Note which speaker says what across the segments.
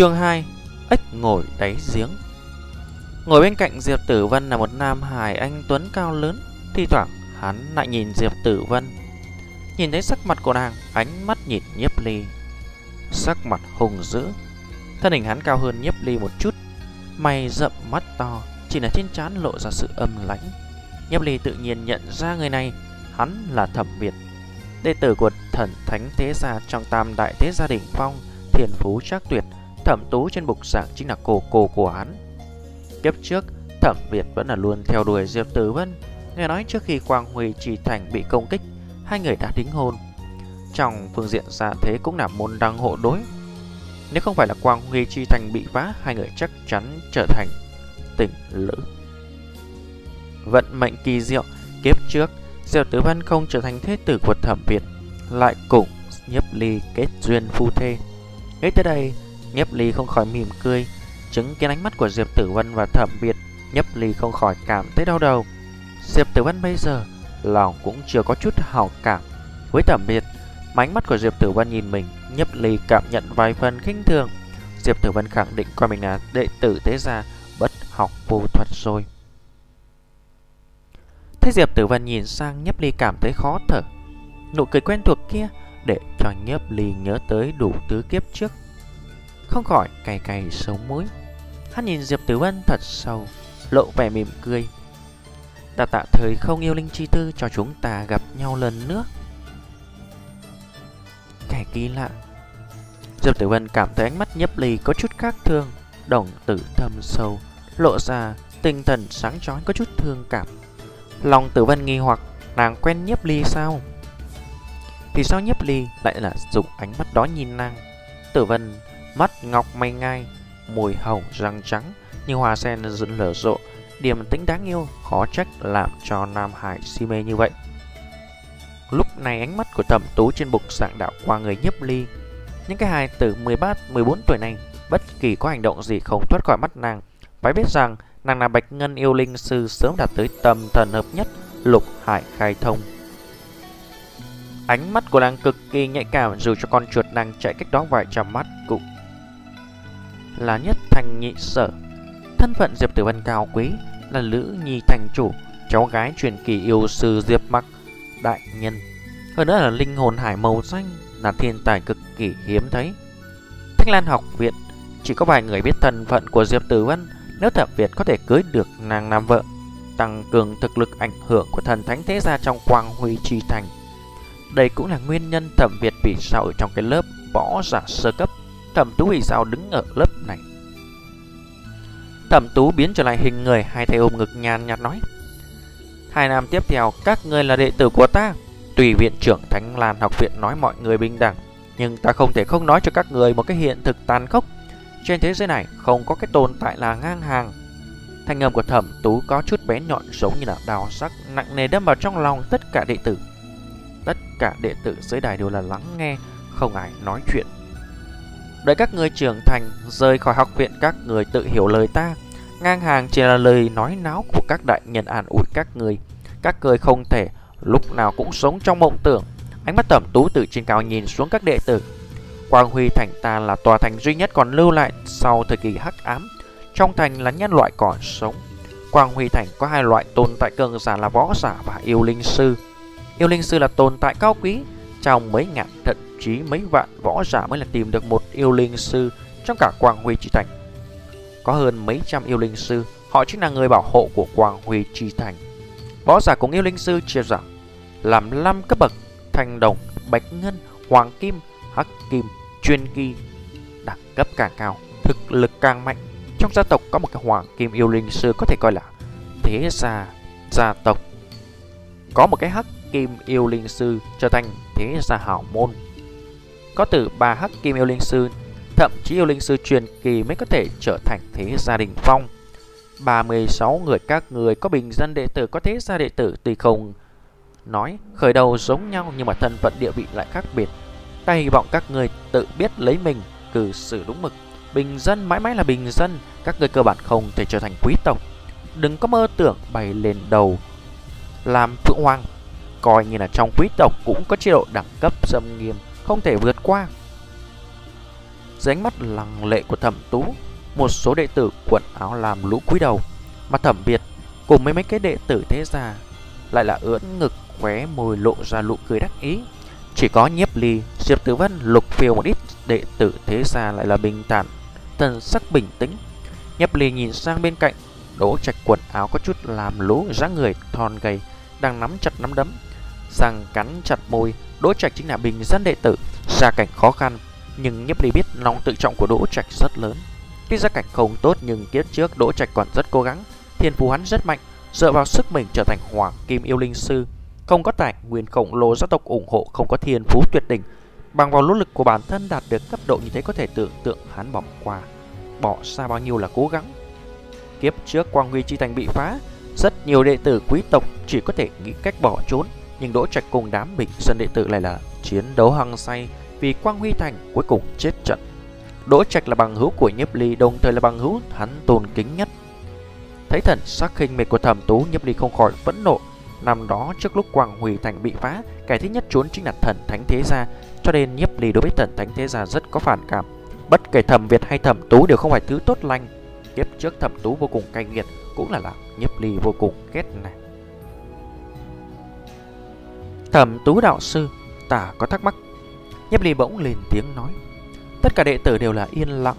Speaker 1: Chương 2 Ếch ngồi đáy giếng. Ngồi bên cạnh Diệp Tử Vân là một nam hài anh Tuấn cao lớn, Thi thoảng hắn lại nhìn Diệp Tử Vân. Nhìn thấy sắc mặt của nàng, Ánh mắt nhìn nhiếp ly. Sắc mặt hùng dữ, Thân hình hắn cao hơn nhiếp ly một chút. Mày rậm mắt to, Chỉ là trên trán lộ ra sự âm lãnh. Nhiếp ly tự nhiên nhận ra người này, Hắn là thẩm biệt Đệ tử của thần thánh thế gia Trong tam đại thế gia đỉnh phong Thiền phú trác tuyệt Thẩm tú trên bục giảng chính là cô cô của hắn. Kiếp trước, Thẩm Việt vẫn là luôn theo đuổi Diệp Tử Vân. Nghe nói trước khi Quang Huy Trì Thành bị công kích, Hai người đã đính hôn. Trong phương diện gia thế cũng là môn đăng hộ đối. Nếu không phải là Quang Huy Trì Thành bị phá, Hai người chắc chắn trở thành tình lữ. Vận mệnh kỳ diệu, Kiếp trước, Diệp Tử Vân không trở thành thế tử của Thẩm Việt, Lại cùng nhấp ly kết duyên phu thê. Ngay tới đây Nhấp ly không khỏi mỉm cười. Chứng kiến ánh mắt của Diệp Tử Vân và Thẩm biệt Nhấp ly không khỏi cảm thấy đau đầu. Diệp Tử Vân bây giờ, Lòng cũng chưa có chút hào cảm. Với Thẩm biệt Ánh mắt của Diệp Tử Vân nhìn mình, Nhấp ly cảm nhận vài phần khinh thường. Diệp Tử Vân khẳng định coi mình là đệ tử thế gia, Bất học vô thuật rồi. Thế Diệp Tử Vân nhìn sang Nhấp ly cảm thấy khó thở. Nụ cười quen thuộc kia Để cho Nhấp ly nhớ tới đủ tứ kiếp trước không khỏi cay cay sống mũi. Hắn nhìn Diệp Tử Vân thật sâu, lộ vẻ mỉm cười. Đã tạ thời không yêu linh chi tư cho chúng ta gặp nhau lần nữa. Kẻ kỳ lạ. Diệp Tử Vân cảm thấy ánh mắt nhấp ly có chút khác thường, đồng tử thâm sâu, lộ ra tinh thần sáng chói có chút thương cảm. Lòng Tử Vân nghi hoặc nàng quen nhấp ly sao? Thì sao nhấp ly lại là dùng ánh mắt đó nhìn nàng? Tử Vân Mắt ngọc mây ngai, mùi hồng răng trắng như hoa sen dựng lở rộ, điểm tính đáng yêu, khó trách làm cho Nam Hải si mê như vậy. Lúc này ánh mắt của thẩm tú trên bục dạng đạo qua người nhấp ly. Những cái hài từ 13, 14 tuổi này, bất kỳ có hành động gì không thoát khỏi mắt nàng. Phải biết rằng, nàng là bạch ngân yêu linh sư sớm đạt tới tầm thần hợp nhất, lục hải khai thông. Ánh mắt của nàng cực kỳ nhạy cảm dù cho con chuột nàng chạy cách đó vài trăm mắt cũng là nhất thành nhị sở. Thân phận Diệp Tử văn cao quý là Lữ Nhi thành chủ, cháu gái truyền kỳ yêu sư Diệp Mặc đại nhân. Hơn nữa là linh hồn hải màu xanh là thiên tài cực kỳ hiếm thấy. Thanh Lan học viện chỉ có vài người biết thân phận của Diệp Tử văn nếu Thẩm Việt có thể cưới được nàng nam vợ, tăng cường thực lực ảnh hưởng của thần thánh thế gia trong Quang Huy Chi Thành. Đây cũng là nguyên nhân Thẩm Việt bị sao ở trong cái lớp võ giả sơ cấp Thẩm Tú vì sao đứng ở lớp này? Thẩm Tú biến trở lại hình người Hai tay ôm ngực nhàn nhạt nói. Hai năm tiếp theo Các người là đệ tử của ta. Tùy viện trưởng Thánh Lan học viện nói mọi người bình đẳng Nhưng ta không thể không nói cho các người Một cái hiện thực tàn khốc. Trên thế giới này không có cái tồn tại là ngang hàng. Thanh âm của thẩm tú có chút bé nhọn giống như là đào sắc nặng nề đâm vào trong lòng tất cả đệ tử. Tất cả đệ tử dưới đài đều là lắng nghe, không ai nói chuyện. Đợi các người trưởng thành, rời khỏi học viện các người tự hiểu lời ta. Ngang hàng chỉ là lời nói náo của các đại nhân an ủi các người. Các người không thể lúc nào cũng sống trong mộng tưởng. Ánh mắt tẩm tú từ trên cao nhìn xuống các đệ tử. Quang Huy Thành ta là tòa thành duy nhất còn lưu lại sau thời kỳ hắc ám. Trong thành là nhân loại còn sống. Quang Huy Thành có hai loại tồn tại cường giả là võ giả và yêu linh sư. Yêu linh sư là tồn tại cao quý, Trong mấy ngàn thận chí mấy vạn võ giả mới là tìm được một yêu linh sư trong cả Quang Huy Chi Thành. Có hơn mấy trăm yêu linh sư, họ chính là người bảo hộ của Quang Huy Chi Thành. Võ giả cùng yêu linh sư chia ra làm 5 cấp bậc: Thanh đồng, Bạch ngân, Hoàng kim, Hắc kim, Chuyên kỳ. Đẳng cấp càng cao, thực lực càng mạnh. Trong gia tộc có một cái Hoàng kim yêu linh sư có thể coi là thế gia gia tộc. Có một cái Hắc kim yêu linh sư trở thành thế gia hảo môn có từ ba hắc kim yêu linh sư, thậm chí yêu linh sư truyền kỳ mới có thể trở thành thế gia đình phong. 36 người các người có bình dân đệ tử có thế gia đệ tử tuy không nói khởi đầu giống nhau nhưng mà thân phận địa vị lại khác biệt. Ta hy vọng các người tự biết lấy mình, cử xử đúng mực. Bình dân mãi mãi là bình dân, các người cơ bản không thể trở thành quý tộc. Đừng có mơ tưởng bày lên đầu làm phượng hoàng. Coi như là trong quý tộc cũng có chế độ đẳng cấp xâm nghiêm không thể vượt qua. Dưới ánh mắt lăng lệ của thẩm tú Một số đệ tử quần áo làm lũ cúi đầu Mà thẩm biệt cùng mấy mấy cái đệ tử thế gia Lại là ưỡn ngực khóe môi lộ ra nụ cười đắc ý Chỉ có nhiếp ly, diệp tử vân, lục phiêu một ít đệ tử thế gia lại là bình thản Thần sắc bình tĩnh Nhiếp ly nhìn sang bên cạnh Đỗ trạch quần áo có chút làm lũ dáng người thon gầy Đang nắm chặt nắm đấm Răng cắn chặt môi Đỗ trạch chính là bình dân đệ tử, Gia cảnh khó khăn, Nhưng nhiếp ly biết lòng tự trọng của Đỗ trạch rất lớn. Tuy gia cảnh không tốt nhưng kiếp trước Đỗ trạch còn rất cố gắng, Thiên phú hắn rất mạnh, Dựa vào sức mình trở thành hoàng kim yêu linh sư. Không có tài, nguyên khổng lồ, gia tộc ủng hộ, Không có thiên phú tuyệt đỉnh. Bằng vào nỗ lực của bản thân đạt được cấp độ như thế Có thể tưởng tượng hắn bỏ qua. Bỏ xa bao nhiêu là cố gắng. Kiếp trước Quang Huy Chi Thành bị phá, Rất nhiều đệ tử quý tộc chỉ có thể nghĩ cách bỏ trốn. Nhưng Đỗ Trạch cùng đám bình dân đệ tử lại là chiến đấu hăng say Vì Quang Huy Thành cuối cùng chết trận. Đỗ Trạch là bằng hữu của Nhiếp Ly, Đồng thời là bằng hữu hắn tôn kính nhất. Thấy thần sắc khinh mệt của thẩm tú, Nhiếp Ly không khỏi phẫn nộ. Năm đó trước lúc Quang Huy Thành bị phá, Kẻ thứ nhất trốn chính là thần Thánh Thế Gia, Cho nên Nhiếp Ly đối với thần Thánh Thế Gia rất có phản cảm. Bất kể thẩm Việt hay thẩm tú đều không phải thứ tốt lành. Kiếp trước thẩm tú vô cùng cay nghiệt, Cũng là làm nhiếp ly vô cùng ghét này Thẩm tú đạo sư, Ta có thắc mắc. Nhiếp ly bỗng lên tiếng nói, Tất cả đệ tử đều là yên lặng.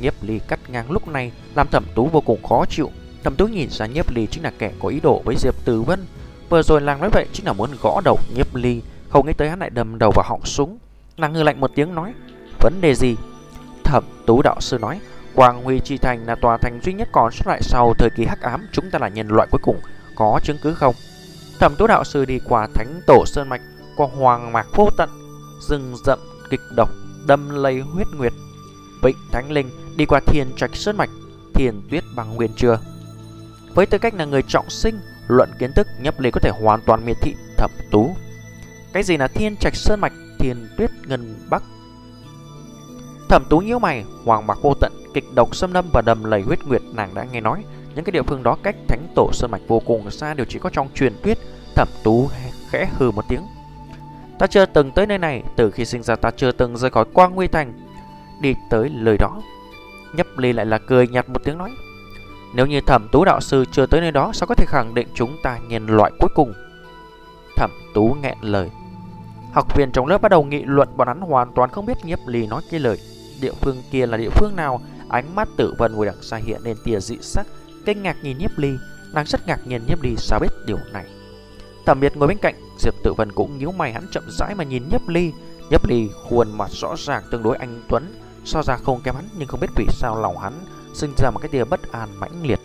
Speaker 1: Nhiếp ly cắt ngang lúc này, Làm thẩm tú vô cùng khó chịu. Thẩm tú nhìn ra nhiếp ly chính là kẻ có ý đồ với Diệp Tử Vân. Vừa rồi nàng nói vậy chính là muốn gõ đầu nhiếp ly, Không nghĩ tới hắn lại đầm đầu vào họng súng. Nàng ngư lạnh một tiếng nói, Vấn đề gì? Thẩm tú đạo sư nói, Quang Huy Chi Thành là tòa thành duy nhất còn xuất lại sau thời kỳ hắc ám, Chúng ta là nhân loại cuối cùng, Có chứng cứ không? Thẩm tú đạo sư đi qua thánh tổ Sơn Mạch Qua hoàng mạc vô tận Rừng rậm kịch độc Đâm lây huyết nguyệt. Vịnh Thánh Linh đi qua thiên trạch Sơn Mạch Thiền tuyết bằng nguyên chưa. Với tư cách là người trọng sinh Luận kiến thức nhấp lý có thể hoàn toàn miệt thị thẩm tú. Cái gì là thiên trạch Sơn Mạch Thiền tuyết ngân bắc? Thẩm tú nhíu mày, hoàng mạc vô tận, kịch độc xâm lâm và đầm lầy huyết nguyệt nàng đã nghe nói, những cái địa phương đó cách thánh tổ sơn mạch vô cùng xa đều chỉ có trong truyền thuyết. Thẩm tú khẽ hừ một tiếng. Ta chưa từng tới nơi này, từ khi sinh ra ta chưa từng rời khỏi Quang Nguy Thành. Đi tới lời đó, nhấp ly lại là cười nhạt một tiếng nói. Nếu như thẩm tú đạo sư chưa tới nơi đó, sao có thể khẳng định chúng ta nhân loại cuối cùng? Thẩm tú nghẹn lời. Học viên trong lớp bắt đầu nghị luận bọn hắn hoàn toàn không biết nhiếp ly nói cái lời địa phương kia là địa phương nào Ánh mắt tử vân ngồi đằng xa hiện lên tia dị sắc Kinh ngạc nhìn nhiếp ly, Nàng rất ngạc nhiên nhiếp ly sao biết điều này. Thẩm biệt ngồi bên cạnh, Diệp tử vân cũng nhíu mày, hắn chậm rãi mà nhìn nhiếp ly. Nhiếp ly khuôn mặt rõ ràng tương đối anh Tuấn, So ra không kém hắn Nhưng không biết vì sao lòng hắn Sinh ra một cái tia bất an mãnh liệt.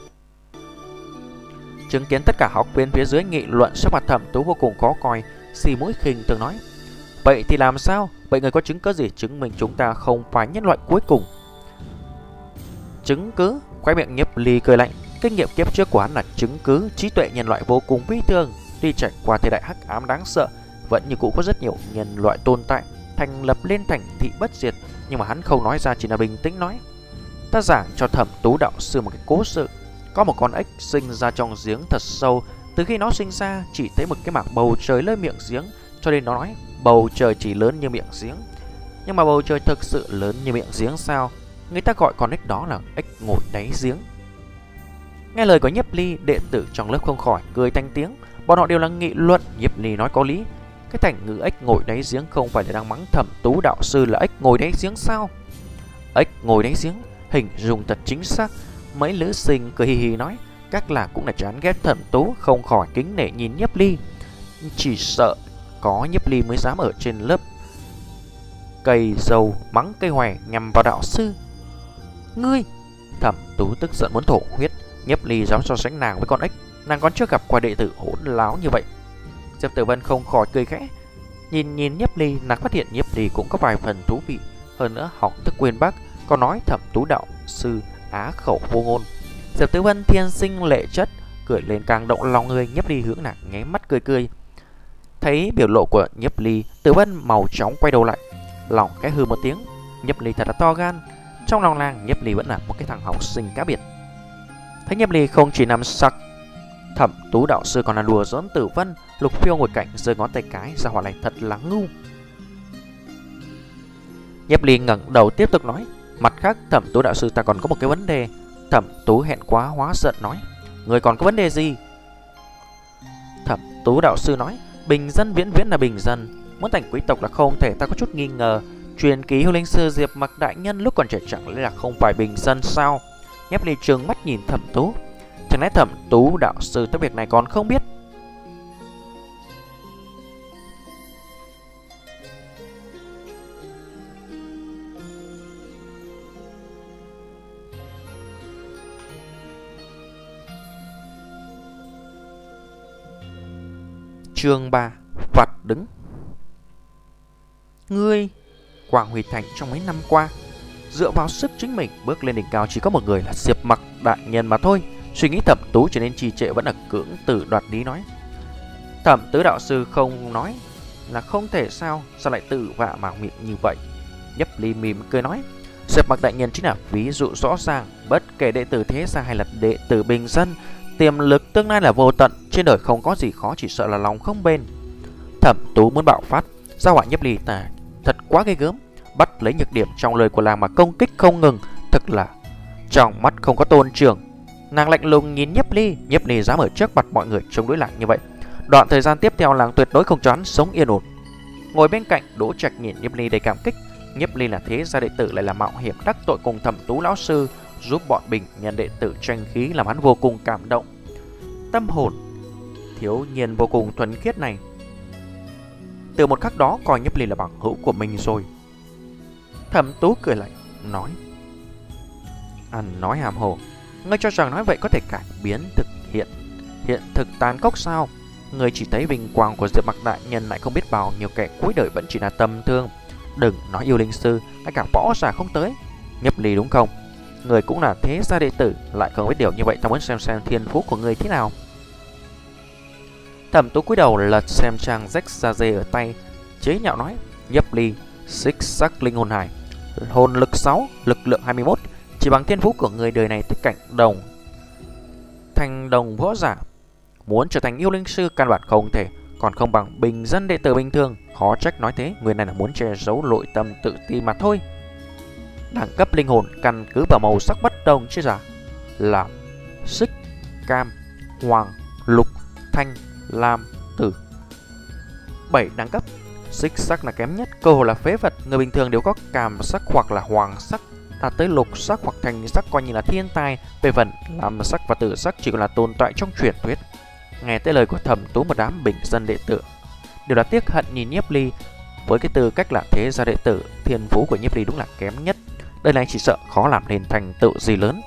Speaker 1: Chứng kiến tất cả học viên phía dưới nghị luận, Sắc mặt thẩm tú vô cùng khó coi Xì mũi khinh từng nói, Vậy thì làm sao? Vậy người có chứng cứ gì chứng minh chúng ta không phải nhân loại cuối cùng? Chứng cứ? Khoái miệng nhiếp ly cười lạnh. Kinh nghiệm kiếp trước của hắn là chứng cứ, Trí tuệ nhân loại vô cùng vĩ thường Tuy trải qua thời đại hắc ám đáng sợ, Vẫn như cũ có rất nhiều nhân loại tồn tại, Thành lập lên thành thị bất diệt. Nhưng mà hắn không nói ra, chỉ là bình tĩnh nói. Ta giảng cho thẩm tú đạo sư một cái cố sự. Có một con ếch sinh ra trong giếng thật sâu. Từ khi nó sinh ra, chỉ thấy một cái mảng bầu trời lơi miệng giếng, Cho nên nó nói, Bầu trời chỉ lớn như miệng giếng. Nhưng mà bầu trời thực sự lớn như miệng giếng sao? Người ta gọi con ếch đó là ếch ngồi đáy giếng. Nghe lời của Nhiếp Ly Đệ tử trong lớp không khỏi cười thanh tiếng. Bọn họ đều là nghị luận Nhiếp Ly nói có lý. Cái thành ngữ ếch ngồi đáy giếng Không phải là đang mắng thẩm tú đạo sư là ếch ngồi đáy giếng sao? Ếch ngồi đáy giếng Hình dung thật chính xác. Mấy lữ sinh cười hì hì nói Các là cũng là chán ghét thẩm tú Không khỏi kính nể nhìn Nhiếp Ly. Chỉ sợ có nhiếp ly mới dám ở trên lớp cây dầu mắng cây hoè nhằm vào đạo sư. Ngươi! Thẩm tú tức giận muốn thổ huyết, Nhấp ly dám so sánh nàng với con ếch, nàng còn chưa gặp qua đệ tử hỗn láo như vậy. Diệp Tử Vân không khỏi cười khẽ, nhìn nhìn Nhấp ly, nàng phát hiện Nhấp ly cũng có vài phần thú vị, hơn nữa học thức quyền bác, còn nói thẩm tú đạo sư á khẩu vô ngôn. Diệp Tử Vân thiên sinh lệ chất, cười lên càng động lòng người, Nhấp ly hướng nàng nháy mắt cười cười. Thấy biểu lộ của Nhấp Ly, Tử Vân màu chóng quay đầu lại, lòng cái hư một tiếng. Nhấp Ly thật là to gan. Trong lòng nàng, Nhấp Ly vẫn là một cái thằng học sinh cá biệt. Thấy Nhấp Ly không chỉ nằm sắc, thẩm tú đạo sư còn là đùa giỡn Tử Vân, Lục Phiêu ngồi cạnh giơ ngón tay cái ra hỏa này thật là ngu. Nhếp Ly ngẩng đầu tiếp tục nói Mặt khác thẩm tú đạo sư ta còn có một cái vấn đề. Thẩm tú hẹn quá hóa giận nói Người còn có vấn đề gì? Thẩm tú đạo sư nói Bình dân viễn viễn là bình dân Muốn thành quý tộc là không thể ta có chút nghi ngờ. Truyền ký hưu linh sư Diệp mặc đại nhân lúc còn trẻ chẳng lẽ là không phải bình dân sao? Nhấp ly trường mắt nhìn thẩm tú. Chẳng lẽ thẩm tú đạo sư tới việc này còn không biết? Chương 3 Vặt đứng. Ngươi, Quảng Huy Thành trong mấy năm qua Dựa vào sức chính mình, bước lên đỉnh cao chỉ có một người là Diệp Mặc đại nhân mà thôi. Suy nghĩ thẩm tú trở nên trì trệ vẫn là cưỡng từ đoạt lý nói. Thẩm tứ đạo sư không nói là không thể sao Sao lại tự vạ mạo miệng như vậy? Nhấp ly mỉm cười nói, Diệp Mặc đại nhân chính là ví dụ rõ ràng, Bất kể đệ tử thế gia hay là đệ tử bình dân, Tiềm lực tương lai là vô tận, Trên đời không có gì khó, chỉ sợ là lòng không bền. Thẩm tú muốn bạo phát, Giao hỏa nhấp ly, ta thật quá ghê gớm. Bắt lấy nhược điểm trong lời của làng mà công kích không ngừng. Thật là, Trong mắt không có tôn trưởng. Nàng lạnh lùng nhìn nhấp ly Nhấp ly dám ở trước mặt mọi người chống đối lại như vậy. Đoạn thời gian tiếp theo làng tuyệt đối không choán sống yên ổn. Ngồi bên cạnh, Đỗ Trạch nhìn Nhấp Ly đầy cảm kích. Nhấp Ly là thế gia đệ tử lại là mạo hiểm đắc tội cùng thẩm tú lão sư, Giúp bọn bình nhận đệ tử tranh khí làm hắn vô cùng cảm động. Tâm hồn Thiếu nhiên vô cùng thuần khiết này. Từ một khắc đó, coi Nhấp Ly là bằng hữu của mình rồi. Thẩm tú cười lạnh, Nói. Ăn nói hàm hồ, Ngươi cho rằng nói vậy có thể cải biến thực hiện Hiện thực tàn cốc sao? Người chỉ thấy vinh quang của Diệp Mặc Đại Nhân lại không biết bao nhiêu kẻ cuối đời vẫn chỉ là tâm thương. Đừng nói yêu linh sư Ngay cả võ giả không tới. Nhấp ly đúng không? Người cũng là thế, gia đệ tử, Lại không biết điều như vậy, Ta muốn xem xem thiên phú của người thế nào. Thẩm tú cúi đầu lật xem trang rách ra dê ở tay, Chế nhạo nói, Nhấp ly, Xích sắc linh hồn hải. Hồn lực 6 Lực lượng 21 Chỉ bằng thiên phú của người đời này tới cảnh đồng Thành đồng võ giả Muốn trở thành yêu linh sư căn bản không thể Còn không bằng bình dân đệ tử bình thường. Khó trách nói thế Người này là muốn che giấu nội tâm tự ti mà thôi. Đẳng cấp linh hồn căn cứ vào màu sắc bất đồng chứ giả Là xích, cam, hoàng, lục, thanh, lam, tử. 7 đẳng cấp Xích sắc là kém nhất, Cơ hồ là phế vật. Người bình thường đều có cảm sắc hoặc là hoàng sắc. Đạt tới lục sắc hoặc thành sắc coi như là thiên tai Về phần làm sắc và tử sắc chỉ còn là tồn tại trong truyền thuyết. Nghe tới lời của thẩm tú một đám bình dân đệ tử. Đều là tiếc hận nhìn Nhiếp Ly. Với cái tư cách là thế gia đệ tử, Thiên phú của Nhiếp Ly đúng là kém nhất. Đời này chỉ sợ khó làm nên thành tựu gì lớn.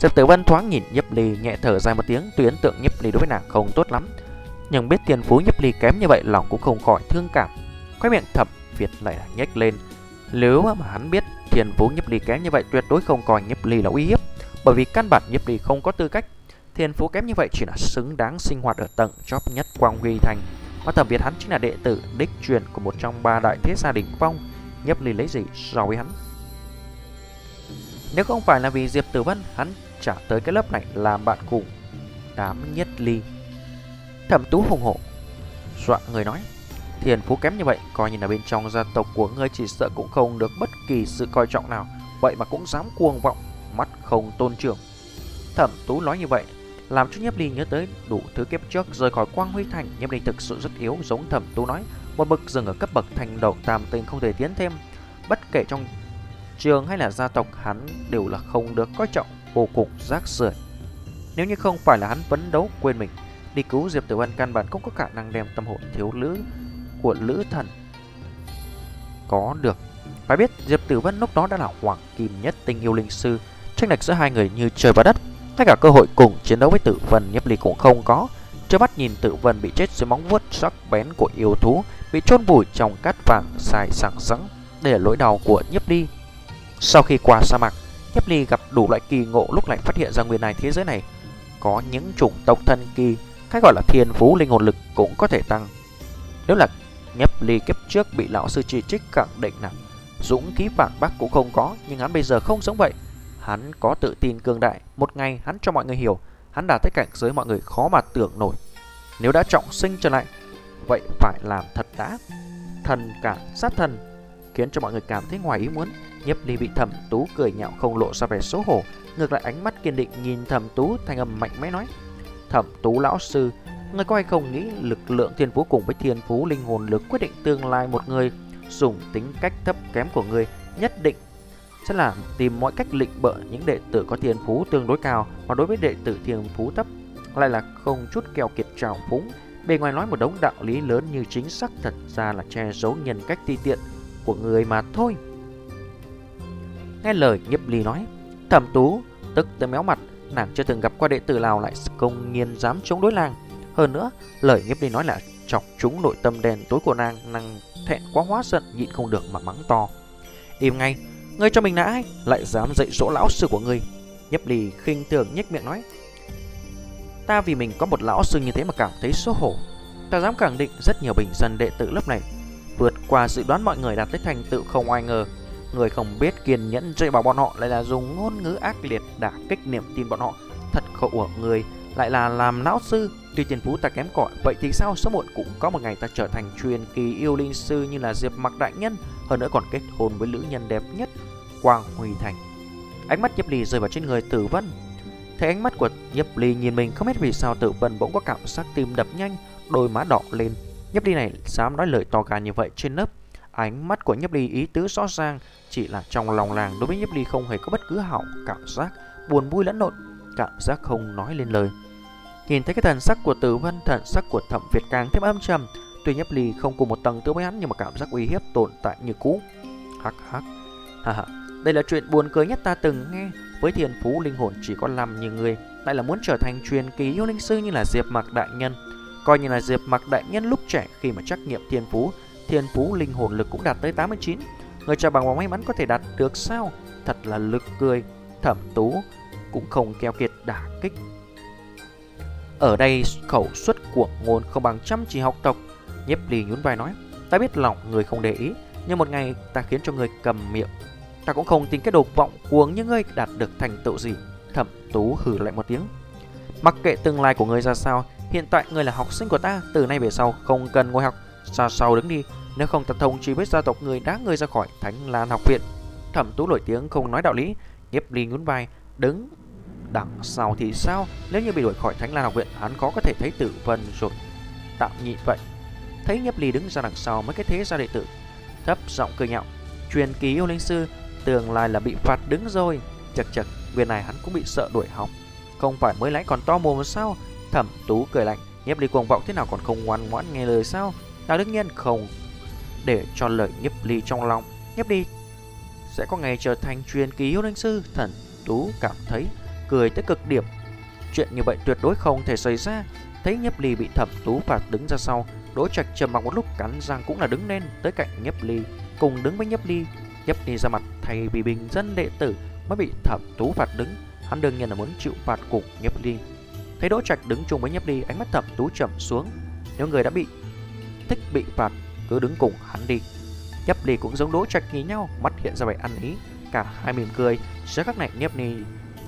Speaker 1: Diệp Tử Vân thoáng nhìn Nhiếp Ly, nhẹ thở dài một tiếng. Tuy ấn tượng Nhiếp Ly đối với nàng không tốt lắm, Nhưng biết thiên phú Nhiếp Ly kém như vậy, Lòng cũng không khỏi thương cảm. Khóe miệng thẩm Việt lại nhếch lên. Nếu mà hắn biết thiên phú Nhiếp Ly kém như vậy, Tuyệt đối không coi Nhiếp Ly là uy hiếp, Bởi vì căn bản Nhiếp Ly không có tư cách. Thiên phú kém như vậy chỉ là xứng đáng sinh hoạt ở tầng chóp nhất Quang Huy Thành. Mà thẩm Việt hắn chính là đệ tử đích truyền của một trong ba đại thế gia đình phong. Nhấp ly lấy gì so với hắn? Nếu không phải là vì Diệp Tử Vân, Hắn trả tới cái lớp này làm bạn cùng Đám nhất ly. Thẩm tú hùng hộ Dọa người nói thiền phú kém như vậy Coi như là bên trong gia tộc của ngươi chỉ sợ cũng không được bất kỳ sự coi trọng nào Vậy mà cũng dám cuồng vọng Mắt không tôn trưởng Thẩm tú nói như vậy làm cho Nhiếp Ly nhớ tới đủ thứ kiếp trước rời khỏi Quang Huy Thành, Nhiếp Ly thực sự rất yếu giống Thẩm Tú nói, một bậc dừng ở cấp bậc thành đầu tam tinh không thể tiến thêm. Bất kể trong trường hay là gia tộc hắn đều là không được coi trọng, vô cùng rác rưởi. Nếu như không phải là hắn phấn đấu quên mình, đi cứu Diệp Tử Văn căn bản không có khả năng đem tâm hồn thiếu nữ của lữ thần. Có được. Phải biết Diệp Tử vân lúc đó đã là hoàng kim nhất tinh yêu linh sư, tranh lệch giữa hai người như trời và đất. Ngay cả cơ hội cùng chiến đấu với tử vân Nhấp Ly cũng không có. Trước mắt nhìn tử vân bị chết dưới móng vuốt sắc bén của yêu thú Bị chôn vùi trong cát vàng xài sảng sẵn Đây là lỗi đau của Nhấp Ly. Sau khi qua sa mạc Nhấp Ly gặp đủ loại kỳ ngộ lúc lại phát hiện ra nguyên này thế giới này. Có những chủng tộc thân kỳ Cách gọi là thiên phú linh hồn lực cũng có thể tăng. Nếu là Nhấp Ly kiếp trước bị lão sư chỉ trích khẳng định là Dũng khí phản bác cũng không có Nhưng hắn bây giờ không giống vậy Hắn có tự tin cường đại, một ngày hắn cho mọi người hiểu, hắn đã tới cảnh giới mọi người khó mà tưởng nổi. Nếu đã trọng sinh trở lại, vậy phải làm thật đã. Thần cả sát thần, khiến cho mọi người cảm thấy ngoài ý muốn. Nhấp Ly bị Thẩm Tú cười nhạo không lộ ra vẻ xấu hổ, ngược lại ánh mắt kiên định nhìn Thẩm Tú thanh âm mạnh mẽ nói: "Thẩm Tú lão sư, người có hay không nghĩ lực lượng thiên phú cùng với thiên phú linh hồn lực quyết định tương lai một người? Dùng tính cách thấp kém của người nhất định sẽ là tìm mọi cách lịnh bợ những đệ tử có thiên phú tương đối cao. Mà đối với đệ tử thiên phú thấp, lại là không chút keo kiệt trào phúng. Bề ngoài nói một đống đạo lý lớn như chính xác, thật ra là che giấu nhân cách ti tiện của người mà thôi. Nghe lời nhiếp ly nói, thẩm tú, tức tới méo mặt, nàng chưa từng gặp qua đệ tử nào lại công nhiên dám chống đối làng hơn nữa, lời nhiếp đi nói là chọc trúng nội tâm đen tối của nàng nàng thẹn quá hóa giận, nhịn không được mà mắng to. Im ngay, Ngươi cho mình là ai? Lại dám dạy dỗ lão sư của ngươi. Nhấp lì khinh thường nhếch miệng nói, Ta vì mình có một lão sư như thế mà cảm thấy xấu hổ. Ta dám khẳng định rất nhiều bình dân đệ tử lớp này. Vượt qua dự đoán mọi người đạt tới thành tựu không ai ngờ. Người không biết kiên nhẫn dạy bảo bọn họ lại là dùng ngôn ngữ ác liệt đả kích niềm tin bọn họ. Thật khổ của người lại là làm lão sư Tuy tiền phú ta kém cỏi, Vậy thì sao sớm muộn cũng có một ngày ta trở thành truyền kỳ yêu linh sư như là Diệp Mặc Đại Nhân, Hơn nữa còn kết hôn với nữ nhân đẹp nhất, Quang Huy Thành. Ánh mắt Nhấp Ly rơi vào trên người Tử Vân. Thấy ánh mắt của Nhấp Ly nhìn mình không biết vì sao Tử Vân bỗng có cảm giác tim đập nhanh, Đôi má đỏ lên. Nhấp Ly này dám nói lời to gan như vậy trên lớp. Ánh mắt của Nhấp Ly ý tứ rõ ràng, Chỉ là trong lòng làng đối với Nhấp Ly không hề có bất cứ hảo cảm giác Buồn vui lẫn lộn, Cảm giác không nói lên lời. Nhìn thấy cái thần sắc của Tử Vân, Thần sắc của Thẩm Việt càng thêm âm trầm. Tuy Nhấp Ly không cùng một tầng tứ với hắn, Nhưng mà cảm giác uy hiếp tồn tại như cũ. Hắc hắc. Ha ha. Đây là chuyện buồn cười nhất ta từng nghe. Với thiên phú, linh hồn chỉ có làm như người Lại là muốn trở thành truyền kỳ yêu linh sư như là Diệp Mặc Đại Nhân. Coi như là Diệp Mặc Đại Nhân lúc trẻ, khi mà trắc nghiệm thiên phú Thiên phú linh hồn lực cũng đạt tới 89 Người cho bằng may mắn có thể đạt được sao? Thật là lực cười. Thẩm tú cũng không keo kiệt đả kích. Ở đây khẩu suất của ngôn không bằng chăm chỉ học tộc Nhếp lì nhún vai nói, Ta biết lòng người không để ý, Nhưng một ngày ta khiến cho người cầm miệng. Ta cũng không tin cái đồ vọng cuồng như ngươi đạt được thành tựu gì. Thẩm tú hử lại một tiếng, Mặc kệ tương lai của ngươi ra sao, Hiện tại ngươi là học sinh của ta, Từ nay về sau không cần ngồi học. Xa sau đứng đi, Nếu không ta thông chỉ biết gia tộc người đá ngươi ra khỏi Thánh Lan học viện. Thẩm tú nổi tiếng không nói đạo lý, Nhiếp ly nhún vai, Đứng đằng sau thì sao? Nếu như bị đuổi khỏi Thánh Lan học viện, Hắn khó có thể thấy tử vân rồi. Tạm nhị vậy. Thấy nhiếp ly đứng ra đằng sau mấy cái thế gia đệ tử, Thấp giọng cười nhạo. Truyền ký yêu linh sư, Tương lai là bị phạt đứng rồi. Chật chật Viên này hắn cũng bị sợ đuổi học. Không phải mới lãi còn to mồm sao? Thẩm tú cười lạnh. Nhiếp ly cuồng vọng thế nào còn không ngoan ngoãn nghe lời sao? Ta đương nhiên không Để cho lời nhiếp ly trong lòng. Nhiếp ly sẽ có ngày trở thành truyền ký yêu linh sư. Thần tú cảm thấy cười tới cực điểm Chuyện như vậy tuyệt đối không thể xảy ra Thấy nhấp ly bị thẩm tú phạt đứng ra sau Đỗ trạch trầm mặc một lúc cắn răng cũng là đứng lên Tới cạnh nhấp ly Cùng đứng với nhấp ly Nhấp ly ra mặt thay vì bình dân đệ tử mới bị thẩm tú phạt đứng, hắn đương nhiên là muốn chịu phạt cùng Nhấp Ly. Thấy Đỗ Trạch đứng chung với Nhấp Ly, ánh mắt thẩm tú trầm xuống. Nếu người đã bị thích bị phạt, cứ đứng cùng hắn đi. Nhấp Ly cũng giống Đỗ Trạch nhìn nhau, mắt hiện ra vẻ ăn ý, cả hai mỉm cười. Giữa các này Nhấp Ly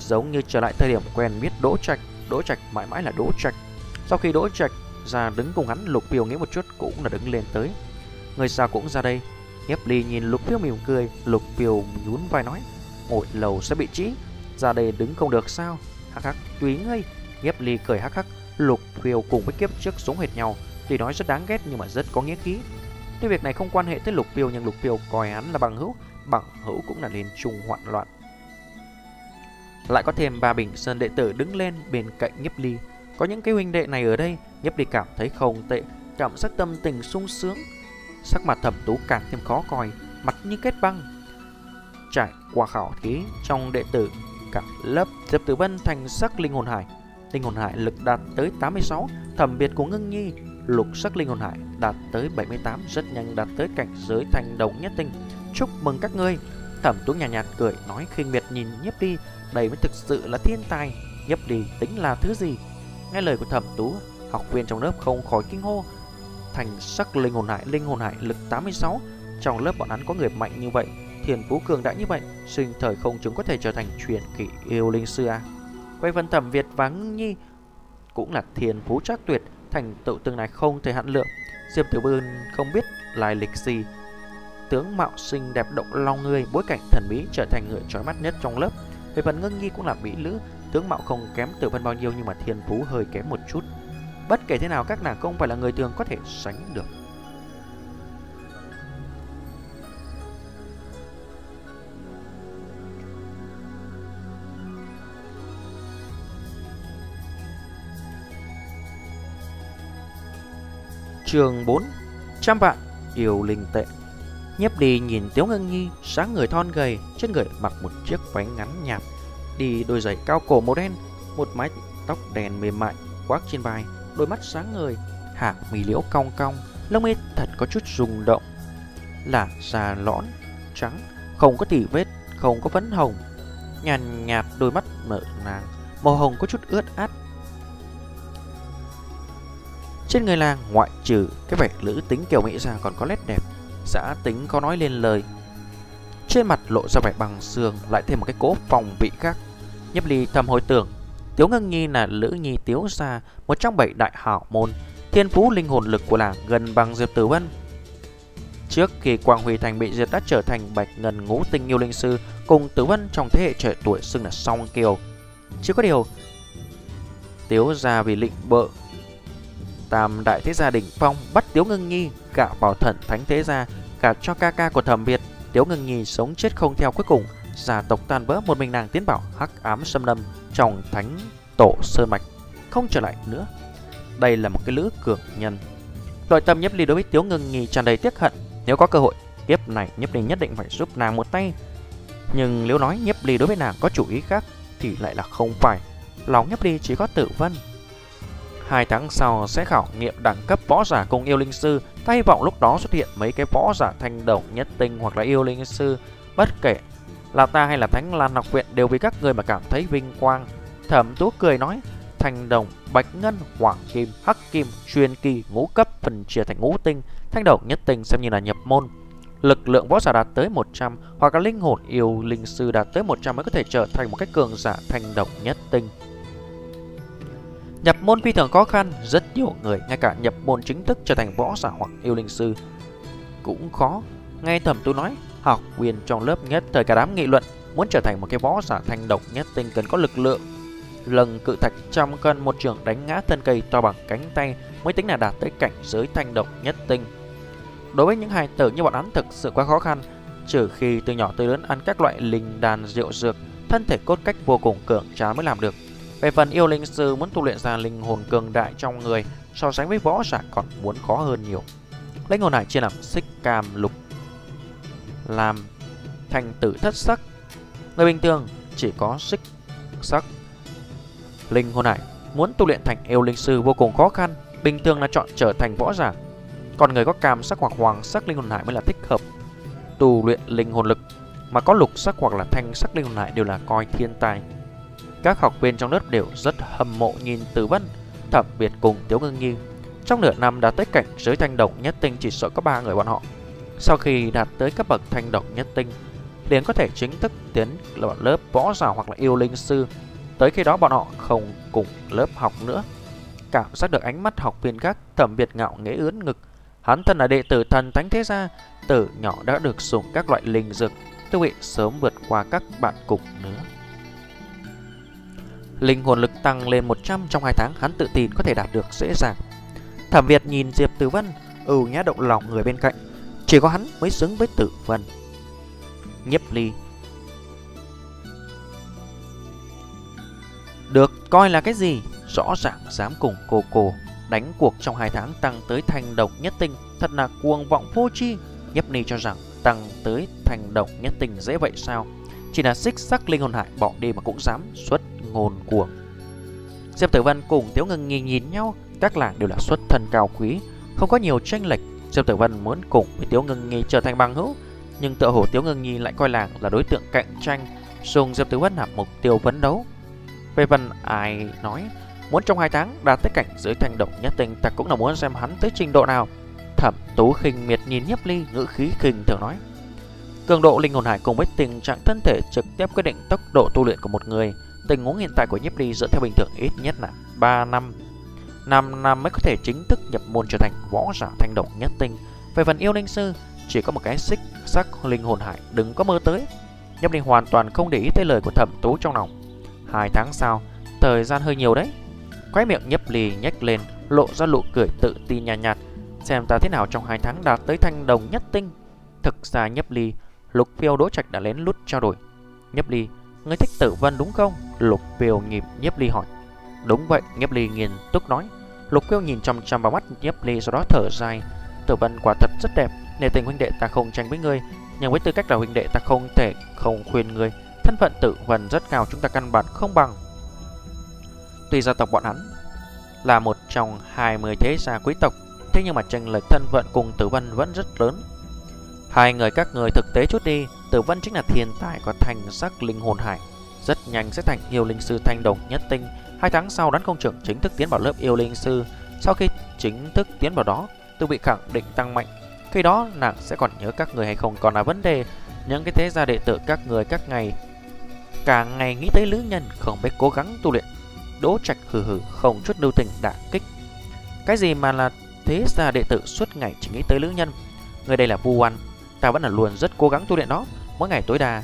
Speaker 1: giống như trở lại thời điểm quen biết Đỗ Trạch, Đỗ Trạch mãi mãi là Đỗ Trạch. Sau khi Đỗ Trạch ra đứng cùng hắn, Lục phiêu nghĩ một chút cũng là đứng lên tới. Người già cũng ra đây, Nhếp ly nhìn lục phiêu mỉm cười. Lục phiêu nhún vai nói Ngồi lầu sẽ bị trĩ Ra đây đứng không được sao? Hắc hắc tùy ngươi. Nhếp ly cười hắc hắc. Lục phiêu cùng với kiếp trước giống hệt nhau. Tuy nói rất đáng ghét nhưng mà rất có nghĩa khí. Tuy việc này không quan hệ tới lục phiêu Nhưng lục phiêu coi hắn là bằng hữu. Bằng hữu cũng là lên chung hoạn loạn. Lại có thêm ba bình sơn đệ tử đứng lên bên cạnh nhiếp ly. Có những cái huynh đệ này ở đây nhiếp ly cảm thấy không tệ Cảm giác tâm tình sung sướng Sắc mặt thẩm tú càng thêm khó coi Mặt như kết băng. Trải qua khảo thí trong đệ tử Cả lớp Diệp Tử Vân thành sắc linh hồn hải. Linh hồn hải lực đạt tới 86 Thẩm biệt của ngưng nhi Lục sắc linh hồn hải đạt tới 78 Rất nhanh đạt tới cảnh giới thành đồng nhất tinh. Chúc mừng các ngươi Thẩm tú nhàn nhạt, nhạt cười nói khinh miệt nhìn nhiếp đi đây mới thực sự là thiên tài Nhấp đi tính là thứ gì Nghe lời của thẩm tú Học viên trong lớp không khỏi kinh hô thành sắc linh hồn hải, linh hồn hải lực 86. Trong lớp bọn hắn có người mạnh như vậy, thiền phú cường đã như vậy, sinh thời không chúng có thể trở thành truyền kỳ yêu linh sư à. Quay vân thẩm Việt và ngưng nhi cũng là thiền phú trác tuyệt, thành tựu tương này không thể hạn lượng. Diệp Tiểu Bươn không biết lai lịch gì. tướng mạo xinh đẹp động lòng người, bối cảnh thần bí trở thành người trói mắt nhất trong lớp. Về phần ngưng nhi cũng là mỹ nữ, tướng mạo không kém tử vân bao nhiêu nhưng mà thiên phú hơi kém một chút. Bất kể thế nào các nàng không phải là người thường có thể sánh được. Trường 4 Trăm vạn yêu linh tệ Nhếp đi nhìn Tiếu Ngân Nhi, sáng người thon gầy, Trên người mặc một chiếc váy ngắn nhạt, Đi đôi giày cao cổ màu đen, Một mái tóc đèn mềm mại khoác trên vai, Đôi mắt sáng người Hạ mì liễu cong cong, Lông mi thật có chút rung động. Là da lõn, Trắng, Không có tỉ vết, Không có vấn hồng, Nhàn nhạt đôi mắt mở nàng, Màu hồng có chút ướt át. Trên người làng ngoại trừ cái vẻ nữ tính kiểu mỹ ra còn có nét đẹp Giã tính có nói lên lời. Trên mặt lộ ra vẻ bằng xương Lại thêm một cái cố phòng vị khác Nhấp ly thầm hồi tưởng, Tiếu Ngân Nhi là Lữ Nhi Tiếu Gia, Một trong bảy đại hảo môn, Thiên phú linh hồn lực của làng gần bằng Diệp Tử Vân. Trước khi Quang Huy Thành bị diệt đã trở thành bạch ngân ngũ tinh yêu linh sư, Cùng Tử Vân trong thế hệ trẻ tuổi xưng là song kiều. Chỉ có điều, Tiếu Gia vì lịnh bợ Tam đại thế gia đỉnh phong bắt Tiếu Ngưng Nhi gạ vào thần thánh thế gia, gạt cho ca ca của thẩm Việt. Tiếu Ngưng Nhi sống chết không theo cuối cùng, gia tộc tan vỡ một mình nàng tiến bảo hắc ám xâm lâm trong thánh tổ sơn mạch, không trở lại nữa. Đây là một cái lữ cường nhân. Nội tâm nhấp ly đối với Tiếu Ngưng Nhi tràn đầy tiếc hận. Nếu có cơ hội, kiếp này nhấp ly nhất định phải giúp nàng một tay. Nhưng nếu nói nhấp ly đối với nàng có chủ ý khác thì lại là không phải. Lòng nhấp ly chỉ có tự vân Hai tháng sau sẽ khảo nghiệm đẳng cấp võ giả cùng yêu linh sư, ta hy vọng lúc đó xuất hiện mấy cái võ giả thanh đồng nhất tinh hoặc là yêu linh sư, bất kể là ta hay là Thánh Lan học viện đều vì các người mà cảm thấy vinh quang. Thẩm Tú cười nói, thanh đồng, bạch ngân, hoàng kim, hắc kim, chuyên kỳ, ngũ cấp phần chia thành ngũ tinh, thanh đồng nhất tinh xem như là nhập môn. Lực lượng võ giả đạt tới 100 hoặc là linh hồn yêu linh sư đạt tới 100 mới có thể trở thành một cái cường giả thanh đồng nhất tinh. Nhập môn phi thường khó khăn, rất nhiều người ngay cả nhập môn chính thức trở thành võ giả hoặc yêu linh sư cũng khó. Nghe thẩm tu nói, học viên trong lớp nhất thời cả đám nghị luận muốn trở thành một cái võ giả thanh độc nhất tinh cần có lực lượng. Lần cự thạch trăm cân một trường đánh ngã thân cây to bằng cánh tay mới tính là đạt tới cảnh giới thanh độc nhất tinh. Đối với những hài tử như bọn hắn thực sự quá khó khăn, trừ khi từ nhỏ tới lớn ăn các loại linh đàn rượu dược, thân thể cốt cách vô cùng cường tráng mới làm được. Về phần yêu linh sư muốn tu luyện ra linh hồn cường đại trong người so sánh với võ giả còn muốn khó hơn nhiều. Linh hồn hải chia làm xích cam lục làm thành tử thất sắc. Người bình thường chỉ có xích sắc. Linh hồn hải muốn tu luyện thành yêu linh sư vô cùng khó khăn, bình thường là chọn trở thành võ giả. Còn người có cam sắc hoặc hoàng sắc linh hồn hải mới là thích hợp tu luyện linh hồn lực, mà có lục sắc hoặc là thanh sắc linh hồn hải đều là coi thiên tài. Các học viên trong lớp đều rất hâm mộ nhìn Tử Vân, thẩm biệt cùng Tiếu Ngưng Nhi. Trong nửa năm đã tới cảnh giới thanh độc nhất tinh chỉ sợ có ba người bọn họ. Sau khi đạt tới cấp bậc thanh độc nhất tinh, liền có thể chính thức tiến vào lớp võ giả hoặc là yêu linh sư. Tới khi đó bọn họ không cùng lớp học nữa. Cảm giác được ánh mắt học viên khác thẩm biệt ngạo nghễ ướn ngực. Hắn thân là đệ tử thần thánh thế gia, từ nhỏ đã được dùng các loại linh dược, tư vị sớm vượt qua các bạn cùng nữa. Linh hồn lực tăng lên 100 trong 2 tháng hắn tự tin có thể đạt được dễ dàng. Thẩm Việt nhìn Diệp Tử Vân, ừ nhá động lòng người bên cạnh. Chỉ có hắn mới xứng với Tử Vân. Nhiếp ly. Được coi là cái gì? Rõ ràng dám cùng cô cô đánh cuộc trong 2 tháng tăng tới thành độc nhất tinh. Thật là cuồng vọng vô chi. Nhiếp ly cho rằng tăng tới thành độc nhất tinh dễ vậy sao? Chỉ là xích sắc linh hồn hại bỏ đi mà cũng dám xuất ngôn cuồng. Diệp Tử Văn cùng Tiếu Ngân nghi nhìn nhau, các làng đều là xuất thân cao quý, không có nhiều tranh lệch. Diệp Tử Văn muốn cùng với Tiếu Ngân Nhi trở thành bằng hữu, nhưng tựa hồ Tiếu Ngân Nhi lại coi làng là đối tượng cạnh tranh, dùng Diệp Tử Văn làm mục tiêu phấn đấu. Về phần ai nói muốn trong hai tháng đạt tới cảnh giới thành động nhất tinh, ta cũng là muốn xem hắn tới trình độ nào. Thẩm Tú khinh miệt nhìn Nhấp Ly, ngữ khí khinh thường nói: Cường độ linh hồn hải cùng với tình trạng thân thể trực tiếp quyết định tốc độ tu luyện của một người. Tình huống hiện tại của Nhiếp Ly dựa theo bình thường ít nhất là 3 năm 5 năm mới có thể chính thức nhập môn trở thành võ giả thanh độc nhất tinh Về phần yêu linh sư chỉ có một cái xích sắc linh hồn hải, đừng có mơ tới. Nhâm Ly hoàn toàn không để ý tới lời của thẩm tú trong lòng. Hai tháng sau, thời gian hơi nhiều đấy. Quái miệng nhấp ly nhếch lên, lộ ra nụ cười tự tin nhạt, nhạt Xem ta thế nào trong hai tháng đạt tới thanh đồng nhất tinh. Thực ra nhấp ly, lục phiêu đỗ trạch đã lén lút trao đổi. Nhấp ly, ngươi thích tử vân đúng không? Lục phiêu nhịp nhấp ly hỏi. Đúng vậy, nhấp ly nghiền túc nói. Lục phiêu nhìn chăm chăm vào mắt nhấp ly sau đó thở dài. Tử vân quả thật rất đẹp, nề tình huynh đệ ta không tranh với ngươi, nhưng với tư cách là huynh đệ ta không thể không khuyên ngươi. Thân phận tử vân rất cao chúng ta căn bản không bằng. Tuy gia tộc bọn hắn là một trong 20 thế gia quý tộc, thế nhưng mà tranh lệch thân phận cùng Tử Vân vẫn rất lớn. Hai người các người thực tế chút đi, Tử Vân chính là thiên tài có thành sắc linh hồn hải, rất nhanh sẽ thành yêu linh sư thanh đồng nhất tinh. Hai tháng sau đán công trưởng chính thức tiến vào lớp yêu linh sư, sau khi chính thức tiến vào đó, tự bị khẳng định tăng mạnh. Khi đó nàng sẽ còn nhớ các người hay không còn là vấn đề. Những cái thế gia đệ tử các người các ngày càng ngày nghĩ tới lữ nhân không biết cố gắng tu luyện Đỗ Trạch hừ hừ không chút lưu tình đả kích. Cái gì mà là thế gia đệ tử suốt ngày chỉ nghĩ tới lữ nhân. Người đây là Vu oan ta vẫn là luôn rất cố gắng tu luyện nó mỗi ngày tối đa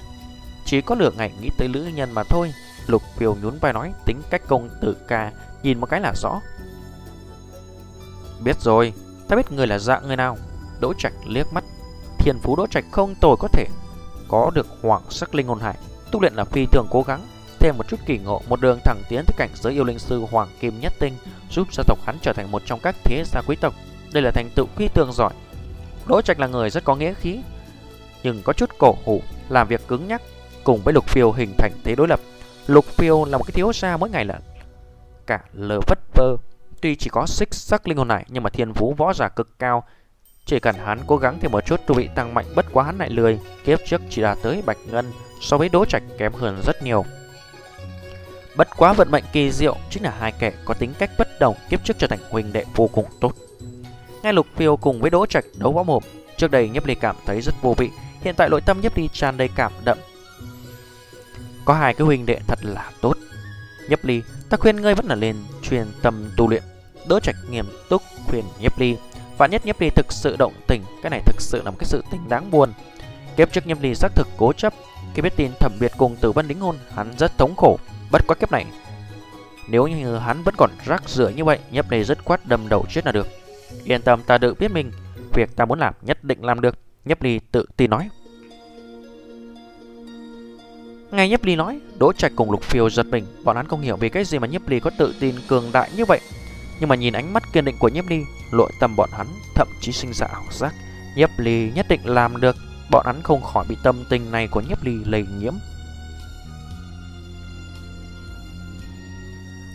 Speaker 1: chỉ có lượng ngày nghĩ tới lữ nhân mà thôi. Lục Phiêu nhún vai nói, tính cách công tử ca, nhìn một cái là rõ. Biết rồi, ta biết người là dạng người nào. Đỗ Trạch liếc mắt, thiên phú Đỗ Trạch không tồi có thể có được hoàng sắc linh hồn hải, tu luyện là phi thường cố gắng, thêm một chút kỳ ngộ, một đường thẳng tiến tới cảnh giới yêu linh sư Hoàng Kim Nhất Tinh, giúp gia tộc hắn trở thành một trong các thế gia quý tộc. Đây là thành tựu phi thường giỏi. Đỗ Trạch là người rất có nghĩa khí, nhưng có chút cổ hủ, làm việc cứng nhắc, cùng với Lục Phiêu hình thành thế đối lập. Lục Phiêu là một cái thiếu gia mỗi ngày là cả lờ vất vơ, tuy chỉ có xích sắc linh hồn này nhưng mà thiên phú võ giả cực cao. Chỉ cần hắn cố gắng thêm một chút tu vị tăng mạnh bất quá hắn lại lười, kiếp trước chỉ đạt tới bạch ngân, so với Đỗ Trạch kém hơn rất nhiều. Bất quá vận mệnh kỳ diệu chính là hai kẻ có tính cách bất đồng kiếp trước trở thành huynh đệ vô cùng tốt. Nghe Lục Phiêu cùng với Đỗ Trạch đấu võ mồm, trước đây Nhấp Ly cảm thấy rất vô vị, hiện tại nội tâm Nhấp Ly tràn đầy cảm đậm. Có hai cái huynh đệ thật là tốt. Nhấp Ly, ta khuyên ngươi vẫn là lên truyền tâm tu luyện. Đỗ Trạch nghiêm túc khuyên Nhấp Ly, và nhất Nhấp Ly thực sự động tình, cái này thực sự là một cái sự tình đáng buồn. Kiếp trước Nhấp Ly xác thực cố chấp, khi biết tin thẩm biệt cùng Tử Vân đính hôn, hắn rất thống khổ. Bất quá kiếp này Nếu như hắn vẫn còn rác rưởi như vậy Nhấp ly rất quát đâm đầu chết là được Yên tâm ta tự biết mình. Việc ta muốn làm nhất định làm được. Nhấp ly tự tin nói. Ngay Nhấp ly nói Đỗ Trạch cùng Lục Phiêu giật mình. Bọn hắn không hiểu vì cái gì mà Nhấp ly có tự tin cường đại như vậy. Nhưng mà nhìn ánh mắt kiên định của Nhấp ly Lội tâm bọn hắn thậm chí sinh ra ảo giác. Nhấp ly nhất định làm được. Bọn hắn không khỏi bị tâm tình này của Nhấp ly lây nhiễm.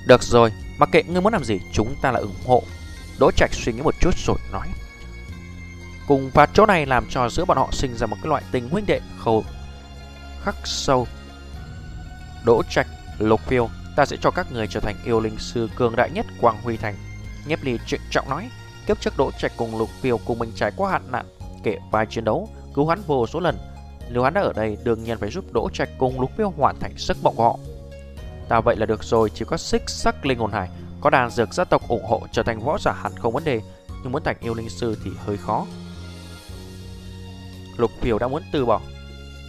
Speaker 1: Được rồi, mặc kệ ngươi muốn làm gì, chúng ta là ủng hộ. Đỗ Trạch suy nghĩ một chút rồi nói. Cùng và chỗ này làm cho giữa bọn họ sinh ra một cái loại tình huynh đệ khâu khắc sâu. Đỗ Trạch, Lục Phiêu, ta sẽ cho các người trở thành yêu linh sư cường đại nhất Quang Huy Thành. Nhếp Ly trịnh trọng nói, kiếp trước Đỗ Trạch cùng Lục Phiêu cùng mình trải qua hạn nạn, kể vài chiến đấu, cứu hắn vô số lần. Nếu hắn đã ở đây, đương nhiên phải giúp Đỗ Trạch cùng Lục Phiêu hoàn thành sức mộng của họ. Ta vậy là được rồi, chỉ có xích sắc linh hồn hải, có đàn dược gia tộc ủng hộ trở thành võ giả hẳn không vấn đề, nhưng muốn thành yêu linh sư thì hơi khó. Lục Phiểu đã muốn từ bỏ.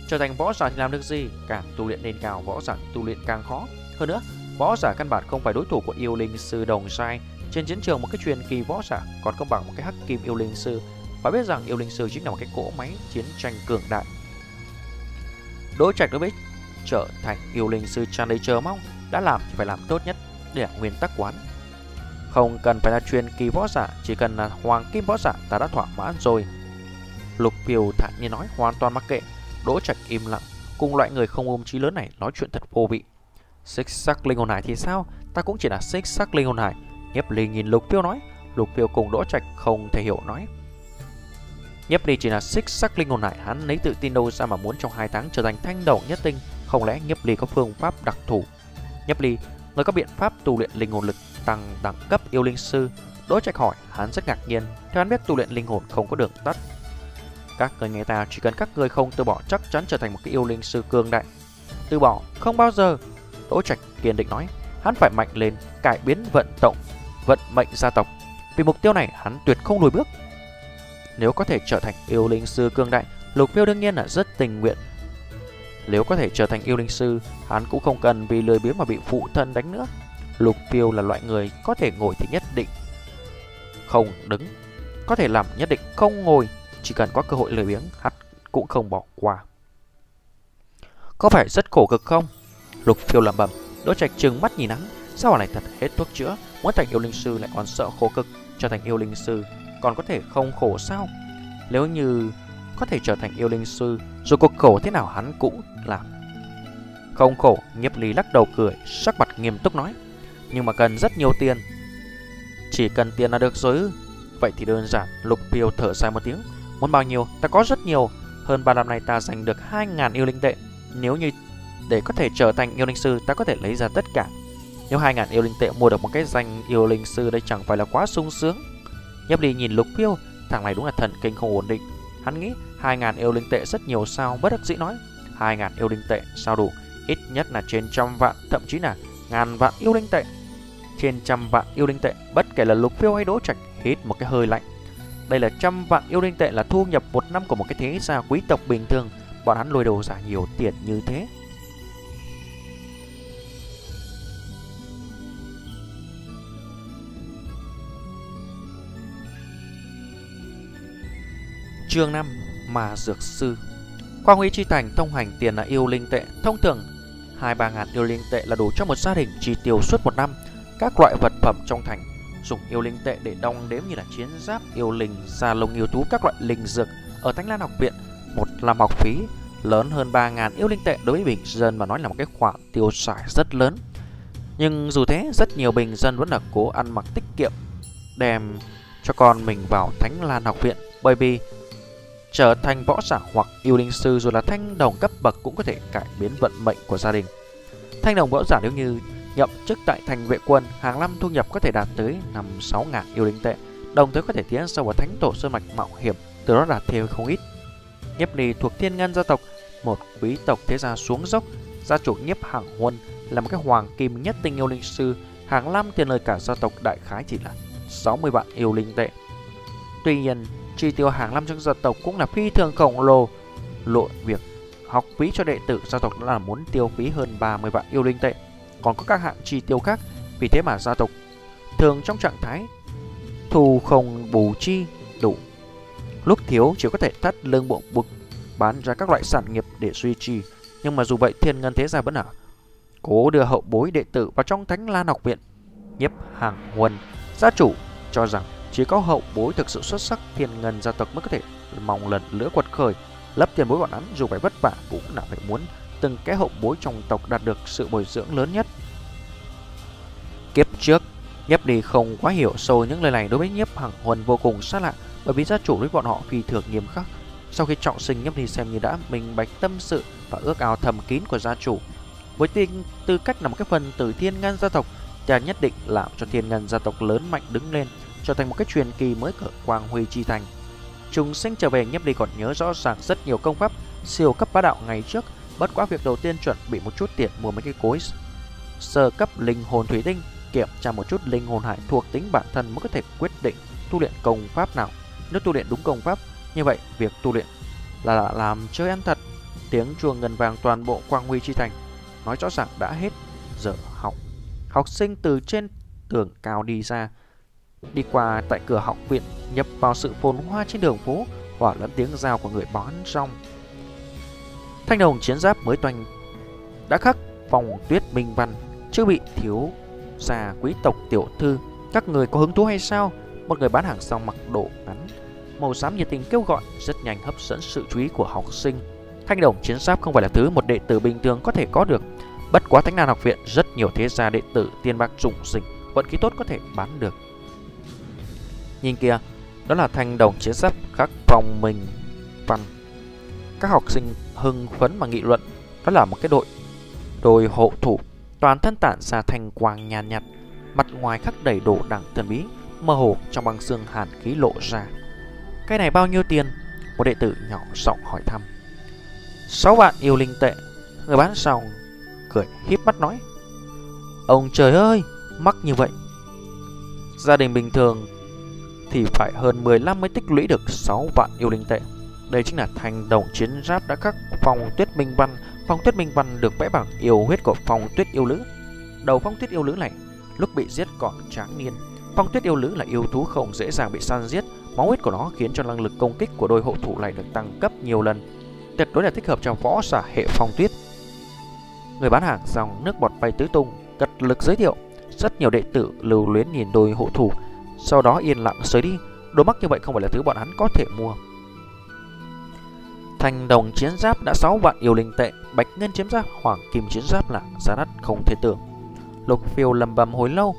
Speaker 1: Trở thành võ giả thì làm được gì? Càng tu luyện lên cao, võ giả tu luyện càng khó. Hơn nữa, võ giả căn bản không phải đối thủ của yêu linh sư đồng sai. Trên chiến trường một cái truyền kỳ võ giả còn không bằng một cái hắc kim yêu linh sư. Phải biết rằng yêu linh sư chính là một cái cỗ máy chiến tranh cường đại. Đối trạch đối với trở thành yêu linh sư tràn đầy chờ mong, đã làm thì phải làm tốt nhất để nguyên tắc quán. Không cần phải là truyền kỳ võ giả, chỉ cần là hoàng kim võ giả ta đã thỏa mãn rồi. Lục Kiều thản nhiên nói hoàn toàn mắc kệ, Đỗ Trạch im lặng, cùng loại người không ôm trí lớn này nói chuyện thật vô vị. Xích sắc linh hồn hải thì sao? Ta cũng chỉ là xích sắc linh hồn hải. Nhếp Ly nhìn Lục Tiêu nói, Lục Tiêu cùng Đỗ Trạch không thể hiểu nói. Nhếp Ly chỉ là xích sắc linh hồn hải, hắn lấy tự tin đâu ra mà muốn trong hai tháng trở thành thanh đầu nhất tinh. Không lẽ Nhấp Ly có phương pháp đặc thù? Nhấp Ly, người có biện pháp tu luyện linh hồn lực tăng đẳng cấp yêu linh sư? Đỗ Trạch hỏi, hắn rất ngạc nhiên, theo hắn biết tu luyện linh hồn không có đường tắt. Các người nghe ta chỉ cần các người không từ bỏ chắc chắn trở thành một cái yêu linh sư cường đại. Từ bỏ, không bao giờ. Đỗ Trạch kiên định nói, hắn phải mạnh lên, cải biến vận động, vận mệnh gia tộc. Vì mục tiêu này hắn tuyệt không lùi bước. Nếu có thể trở thành yêu linh sư cương đại, Lục Phiêu đương nhiên là rất tình nguyện. Nếu có thể trở thành yêu linh sư, hắn cũng không cần vì lười biếng mà bị phụ thân đánh nữa. Lục tiêu là loại người có thể ngồi thì nhất định không đứng, có thể làm nhất định không ngồi, chỉ cần có cơ hội lười biếng, hắn cũng không bỏ qua. Có phải rất khổ cực không? Lục Phiêu lẩm bẩm, Đỗ Trạch trừng mắt nhìn hắn, sao hỏa này thật hết thuốc chữa, muốn thành yêu linh sư lại còn sợ khổ cực, trở thành yêu linh sư còn có thể không khổ sao? Nếu như có thể trở thành yêu linh sư, dù có khổ thế nào hắn cũng làm. Không khổ, Nhiếp Ly lắc đầu cười, sắc mặt nghiêm túc nói, nhưng mà cần rất nhiều tiền. Chỉ cần tiền là được rồi? Vậy thì đơn giản, Lục piêu thở dài một tiếng, muốn bao nhiêu, ta có rất nhiều, hơn 3 năm nay ta giành được 2.000 yêu linh tệ, nếu như để có thể trở thành yêu linh sư, ta có thể lấy ra tất cả. Nếu 2.000 yêu linh tệ mua được một cái danh yêu linh sư đây chẳng phải là quá sung sướng. Nhấp đi nhìn Lục Phiêu, thằng này đúng là thần kinh không ổn định. Hắn nghĩ 2.000 yêu linh tệ rất nhiều sao, bất đắc dĩ nói. 2.000 yêu linh tệ sao đủ, ít nhất là trên trăm vạn, thậm chí là ngàn vạn yêu linh tệ. Trên trăm vạn yêu linh tệ, bất kể là Lục Phiêu hay Đỗ Trạch, hít một cái hơi lạnh. Đây là trăm vạn yêu linh tệ là thu nhập một năm của một cái thế gia quý tộc bình thường, bọn hắn lôi đồ giả nhiều tiền như thế. Chương 5 Mà Dược Sư. Quang Huy Chi Thành thông hành tiền là yêu linh tệ. Thông thường 2-3 ngàn yêu linh tệ là đủ cho một gia đình chi tiêu suốt một năm. Các loại vật phẩm trong thành Dùng yêu linh tệ để đong đếm như là chiến giáp, yêu linh, da lông yêu thú, các loại linh dược. Ở Thánh Lan học viện Một làm học phí lớn hơn 3 ngàn yêu linh tệ đối với bình dân mà nói là một cái khoản tiêu xài rất lớn. Nhưng dù thế rất nhiều bình dân vẫn là cố ăn mặc tiết kiệm Đem cho con mình vào Thánh Lan học viện. Bởi vì trở thành võ giả hoặc yêu linh sư rồi là thanh đồng cấp bậc cũng có thể cải biến vận mệnh của gia đình. Thanh đồng võ giả nếu như nhậm chức tại thành vệ quân, hàng năm thu nhập có thể đạt tới 5-6 ngàn yêu linh tệ, đồng thời có thể tiến sâu vào thánh tổ sơn mạch mạo hiểm, từ đó đạt thêm không ít. Nhiếp Ly thuộc Thiên Ngân gia tộc, một quý tộc thế gia xuống dốc, gia chủ Nhiếp Hàng Huân là một cái hoàng kim nhất tinh yêu linh sư, hàng năm tiền lời cả gia tộc đại khái chỉ là 60 vạn yêu linh tệ. Tuy nhiên, chi tiêu hàng năm trong gia tộc cũng là phi thường khổng lồ. Lộ việc học phí cho đệ tử gia tộc đã là muốn tiêu phí hơn 30 vạn yêu linh tệ. Còn có các hạng chi tiêu khác, vì thế mà gia tộc thường trong trạng thái thù không bù chi đủ. Lúc thiếu chỉ có thể thắt lưng bộ bực bán ra các loại sản nghiệp để duy trì. Nhưng mà dù vậy thiên ngân thế gia vẫn ở cố đưa hậu bối đệ tử vào trong thánh lan học viện. Nhiếp hàng huân, gia chủ cho rằng chỉ có hậu bối thực sự xuất sắc thiên ngân gia tộc mới có thể mong lần lửa quật khởi. Lấp tiền bối bọn hắn dù phải vất vả cũng là phải muốn từng cái hậu bối trong tộc đạt được sự bồi dưỡng lớn nhất. Kiếp trước, Nhấp đi không quá hiểu sâu những lời này đối với Nhấp Hằng Huân vô cùng xa lạ bởi vì gia chủ với bọn họ phi thường nghiêm khắc. Sau khi trọng sinh Nhấp đi xem như đã minh bạch tâm sự và ước ao thầm kín của gia chủ. Với tinh tư cách là một cái phần từ thiên ngân gia tộc, cha nhất định làm cho thiên ngân gia tộc lớn mạnh đứng lên trở thành một cái truyền kỳ mới của Quang Huy Chi Thành. Trùng sinh trở về nhấp đi còn nhớ rõ ràng rất nhiều công pháp siêu cấp bá đạo ngày trước, bất quá việc đầu tiên chuẩn bị một chút tiền mua mấy cái cối sơ cấp linh hồn thủy tinh, kiểm tra một chút linh hồn hải thuộc tính bản thân mới có thể quyết định tu luyện công pháp nào. Nếu tu luyện đúng công pháp, như vậy việc tu luyện là làm chơi ăn thật. Tiếng chuông ngân vàng toàn bộ Quang Huy Chi Thành nói rõ ràng đã hết giờ học. Học sinh từ trên tường cao đi ra, Đi qua tại cửa học viện Nhập vào sự phồn hoa trên đường phố Hỏa lẫn tiếng giao của người bán rong. Thanh đồng chiến giáp mới toanh Đã khắc vòng tuyết minh văn, Chưa bị thiếu già quý tộc tiểu thư. Các người có hứng thú hay sao? Một người bán hàng xong mặc đồ ngắn, Màu xám nhiệt tình kêu gọi, Rất nhanh hấp dẫn sự chú ý của học sinh. Thanh đồng chiến giáp không phải là thứ một đệ tử bình thường có thể có được. Bất quá Thánh Đàn học viện, rất nhiều thế gia đệ tử tiên bạc trụng dịch Vận khí tốt có thể bán được. Nhìn kìa, đó là thanh đồng chiến giáp khắc vòng mình văn. Các học sinh hưng phấn mà nghị luận, đó là một cái đội đôi hộ thủ, toàn thân tản ra thanh quang nhàn nhạt, mặt ngoài khắc đầy đồ đẳng thần bí, mơ hồ trong băng xương hàn khí lộ ra. Cái này bao nhiêu tiền? Một đệ tử nhỏ giọng hỏi thăm. Sáu vạn yêu linh tệ. Người bán xong cười híp mắt nói. Ông trời ơi, mắc như vậy. Gia đình bình thường thì phải hơn 15 mới tích lũy được 6 vạn yêu linh tệ. Đây chính là thành đồng chiến giáp đã khắc phong tuyết minh văn. Phong tuyết minh văn được vẽ bằng yêu huyết của phong tuyết yêu lữ. Đầu phong tuyết yêu lữ này lúc bị giết còn tráng niên. Phong tuyết yêu lữ là yêu thú không dễ dàng bị săn giết. Máu huyết của nó khiến cho năng lực công kích của đôi hộ thủ này được tăng cấp nhiều lần. Tuyệt đối là thích hợp cho võ giả hệ phong tuyết. Người bán hàng dòng nước bọt bay tứ tung, cật lực giới thiệu. Rất nhiều đệ tử lưu luyến nhìn đôi hộ thủ, sau đó yên lặng rời đi. Đồ mắc như vậy không phải là thứ bọn hắn có thể mua. Thành đồng chiến giáp đã 6 vạn yêu linh tệ, bạch ngân chiến giáp, hoàng kim chiến giáp là giá đắt không thể tưởng. Lục phiêu lầm bầm hồi lâu,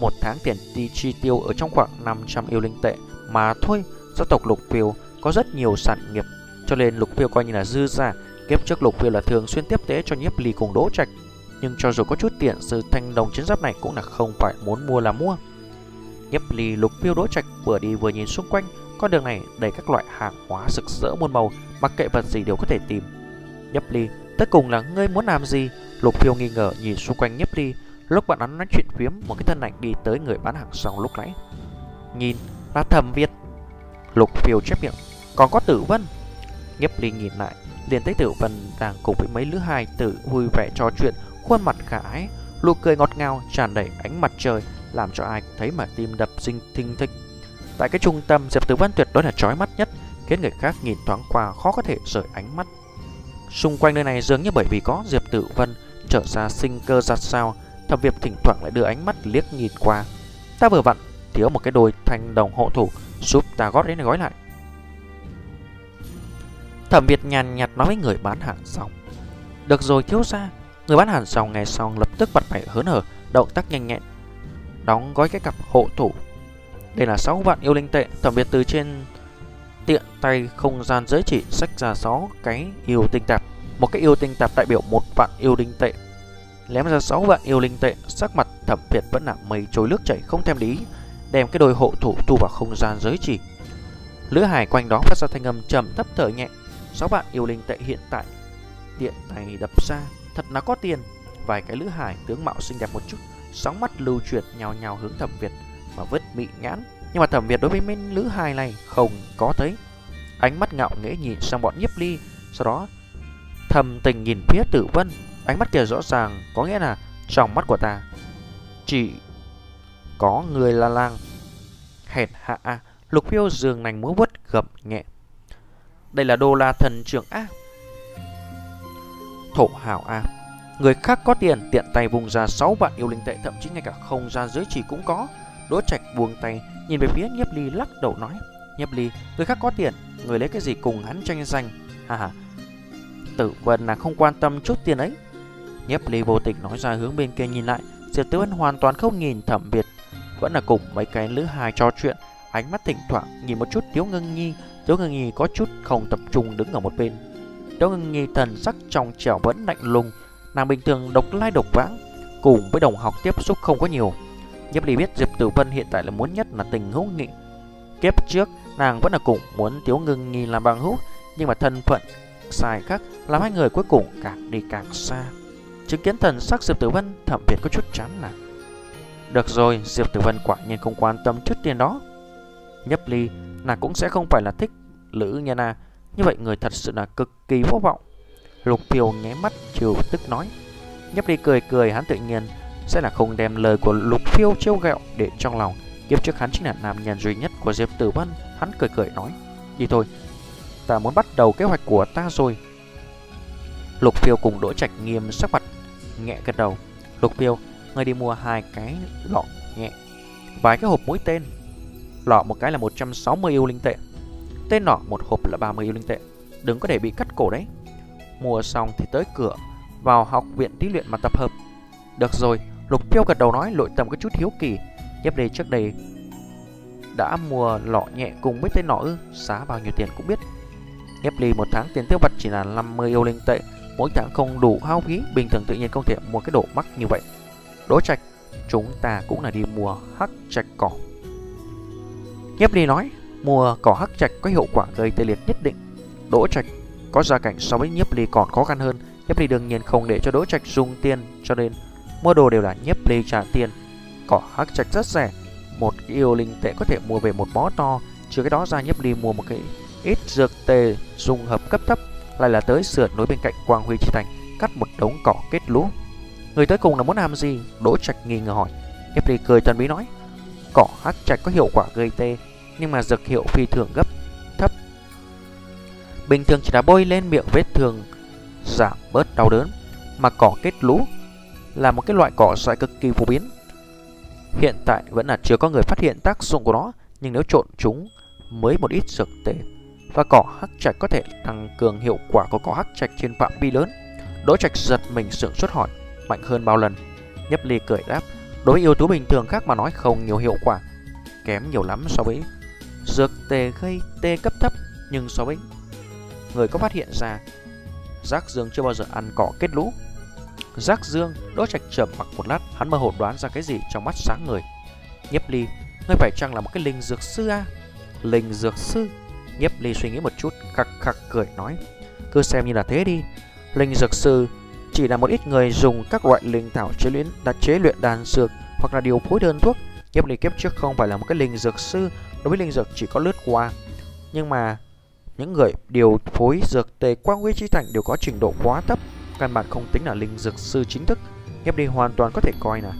Speaker 1: một tháng tiền đi chi tiêu ở trong khoảng 500 yêu linh tệ mà thôi. Gia tộc lục phiêu có rất nhiều sản nghiệp, cho nên lục phiêu coi như là dư giả. Kiếp trước lục phiêu là thường xuyên tiếp tế cho nhiếp ly cùng đỗ trạch, nhưng cho dù có chút tiền, sự thanh đồng chiến giáp này cũng là không phải muốn mua là mua. Nhiếp ly lục phiêu đỗ trạch vừa đi vừa nhìn xung quanh, con đường này đầy các loại hàng hóa rực rỡ muôn màu, mặc kệ vật gì đều có thể tìm. Nhấp ly, tất cùng là ngươi muốn làm gì? Lục phiêu nghi ngờ nhìn xung quanh nhấp ly, lúc bạn hắn nói chuyện phiếm, một cái thân ảnh đi tới người bán hàng xong lúc nãy. Nhìn, là thầm Việt. Lục phiêu chép miệng, còn có tử vân. Nhấp ly nhìn lại, liền thấy tử vân đang cùng với mấy lứa hai tử vui vẻ trò chuyện, khuôn mặt khả ái, nụ cười ngọt ngào tràn đầy ánh mặt trời, làm cho ai thấy mà tim đập sinh thinh thịch. Tại cái trung tâm, Diệp Tử Văn tuyệt đối là chói mắt nhất, khiến người khác nhìn thoáng qua khó có thể rời ánh mắt. Xung quanh nơi này dường như bởi vì có Diệp Tử Văn trở ra sinh cơ giặt sao, Thẩm Việt thỉnh thoảng lại đưa ánh mắt liếc nhìn qua. Ta vừa vặn thiếu một cái đôi thanh đồng hộ thủ giúp ta gót đến gói lại. Thẩm Việt nhàn nhạt nói với người bán hàng xong. Được rồi thiếu ra, người bán hàng xong nghe xong lập tức bật mày hớn hở, động tác nhanh nhẹn, đóng gói cái cặp hộ thủ đây là 6 vạn yêu linh tệ, thẩm biệt từ trên tiện tay không gian giới chỉ sách ra 6 cái yêu tinh tạp. Một cái yêu tinh tạp đại biểu một vạn yêu linh tệ. Lém ra 6 vạn yêu linh tệ, sắc mặt thẩm biệt vẫn là mây trôi nước chảy không thèm lý, đem cái đôi hộ thủ thu vào không gian giới chỉ. Lữ hải quanh đó phát ra thanh âm trầm thấp thở nhẹ. 6 vạn yêu linh tệ hiện tại tiện tay đập ra, thật là có tiền. Vài cái lữ hải tướng mạo xinh đẹp một chút, sóng mắt lưu chuyển nhào nhào hướng thẩm Việt mà vứt mị nhãn. Nhưng mà thẩm Việt đối với minh lữ hài này không có thấy. Ánh mắt ngạo nghễ nhìn sang bọn nhiếp ly, sau đó thầm tình nhìn phía tử vân. Ánh mắt kia rõ ràng có nghĩa là trong mắt của ta chỉ có người là lang. Hẹn hạ à, lục phiêu giường nành múa vứt gập nhẹ. Đây là đô la thần trưởng A. Thổ hào A. Người khác có tiền tiện tay vùng ra 6 vạn yêu linh tệ thậm chí ngay cả không gian giới chỉ cũng có. Đỗ Trạch buông tay, nhìn về phía Nhiếp Ly lắc đầu nói: "Nhiếp Ly, người khác có tiền, người lấy cái gì cùng hắn tranh giành?" Ha ha. Tử Vân là không quan tâm chút tiền ấy. Nhiếp Ly vô tình nói ra hướng bên kia nhìn lại, Diệp Tử Vân hoàn toàn không nhìn Thẩm Việt, vẫn là cùng mấy cái lữ hài trò chuyện, ánh mắt thỉnh thoảng nhìn một chút Tiếu Ngân Nhi, Tiếu Ngân Nhi có chút không tập trung đứng ở một bên. Tiếu Ngân Nhi thần sắc trong trẻo vẫn lạnh lùng, nàng bình thường độc lai độc vãng, cùng với đồng học tiếp xúc không có nhiều, Nhấp Ly biết Diệp Tử Vân hiện tại là muốn nhất là tình hữu nghị. Kiếp trước, nàng vẫn là cùng muốn Tiếu Ngưng nhìn làm bằng hữu, nhưng mà thân phận sai khác làm hai người cuối cùng càng đi càng xa. Chứng kiến thần sắc Diệp Tử Vân, thậm biệt có chút chán nản. Được rồi, Diệp Tử Vân quả nhiên không quan tâm chút tiền đó. Nhấp Ly, nàng cũng sẽ không phải là thích Lữ Nhân A, như vậy người thật sự là cực kỳ vô vọng. Lục Phiêu nháy mắt trừ tức nói. Nhấp đi cười cười hắn tự nhiên sẽ là không đem lời của Lục Phiêu trêu ghẹo để trong lòng. Kiếp trước hắn chính là nam nhân duy nhất của Diệp Tử Vân, hắn cười cười nói: "Đi thôi, ta muốn bắt đầu kế hoạch của ta rồi." Lục Phiêu cùng Đỗ Trạch nghiêm sắc mặt nhẹ gật đầu. "Lục Phiêu, ngươi đi mua hai cái lọ nhẹ, vài cái hộp mũi tên. Lọ một cái là 160 yêu linh tệ, tên nọ một hộp là 30 yêu linh tệ. Đừng có để bị cắt cổ đấy." Mua xong thì tới cửa vào học viện thí luyện mà tập hợp. Được rồi, Lục Phiêu gật đầu nói lội tầm có chút hiếu kỳ. Nhếp đây trước đây đã mua lọ nhẹ cùng với tên nọ ư, giá bao nhiêu tiền cũng biết. Nhếp ly một tháng tiền tiêu vặt chỉ là 50 yêu linh tệ, mỗi tháng không đủ hao phí, bình thường tự nhiên không thể mua cái đồ mắc như vậy. Đỗ Trạch, chúng ta cũng là đi mua hắc trạch cỏ. Nhếp ly nói, mua cỏ hắc trạch có hiệu quả gây tê liệt nhất định. Đỗ Trạch có gia cảnh so với Nhiếp ly còn khó khăn hơn, Nhiếp ly đương nhiên không để cho Đỗ Trạch dùng tiền, cho nên Mua đồ đều là Nhiếp ly trả tiền Cỏ hắc trạch rất rẻ một cái yêu linh tệ có thể mua về một bó to, trừ cái đó ra Nhiếp Ly mua một cái ít dược tề dùng hợp cấp thấp, lại là tới sườn núi bên cạnh Quang Huy Chi Thành, cắt một đống cỏ kết lũ. Người tới cùng là muốn làm gì? Đỗ Trạch nghi ngờ hỏi. Nhiếp Ly cười thần bí nói, cỏ hắc trạch có hiệu quả gây tê, nhưng mà dược hiệu phi thường gấp. Bình thường chỉ là bôi lên miệng vết thương giảm bớt đau đớn, mà cỏ kết lũ là một cái loại cỏ dại cực kỳ phổ biến. Hiện tại vẫn là chưa có người phát hiện tác dụng của nó, nhưng nếu trộn chúng mới một ít dược tề và cỏ hắc trạch có thể tăng cường hiệu quả của cỏ hắc trạch trên phạm vi lớn. Đỗ Trạch giật mình sửng xuất hỏi, mạnh hơn bao lần? Nhấp Ly cười đáp, đối với yếu tố bình thường khác mà nói không nhiều hiệu quả, kém nhiều lắm so với dược tề gây tê cấp thấp, nhưng so với người có phát hiện ra Giác Dương chưa bao giờ ăn cỏ kết lũ. Giác Dương, Đỗ Trạch trầm mặc một lát, hắn mơ hồ đoán ra cái gì trong mắt sáng người. Nhiếp Ly, ngươi phải chăng là một cái linh dược sư à? Linh dược sư? Nhiếp Ly suy nghĩ một chút, khắc khắc cười nói, cứ xem như là thế đi. Linh dược sư chỉ là một ít người dùng các loại linh thảo chế luyện đặt chế luyện đan dược hoặc là điều phối đơn thuốc. Nhiếp Ly kiếp trước không phải là một cái linh dược sư, đối với linh dược chỉ có lướt qua. Nhưng mà những người điều phối dược tề quang huy chi thành đều có trình độ quá thấp, căn bản không tính là linh dược sư chính thức. Hiệp đi hoàn toàn có thể coi là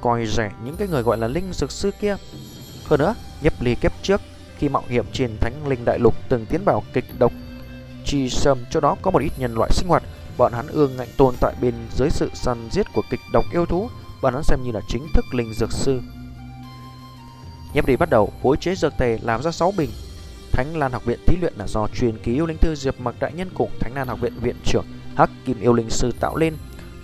Speaker 1: coi rẻ những cái người gọi là linh dược sư kia. Hơn nữa, nhếp ly kiếp trước khi mạo hiểm trên thánh linh đại lục từng tiến vào kịch độc chi sâm cho đó có một ít nhân loại sinh hoạt bọn hắn ương ngạnh tồn tại bên dưới sự săn giết của kịch độc yêu thú bọn hắn xem như là chính thức linh dược sư Nhấp đi bắt đầu phối chế dược tề làm ra 6 bình Thánh Lan học viện thí luyện là do truyền ký yêu linh thư Diệp Mặc đại nhân cùng Thánh Lan học viện viện trưởng Hắc Kim yêu linh sư tạo lên,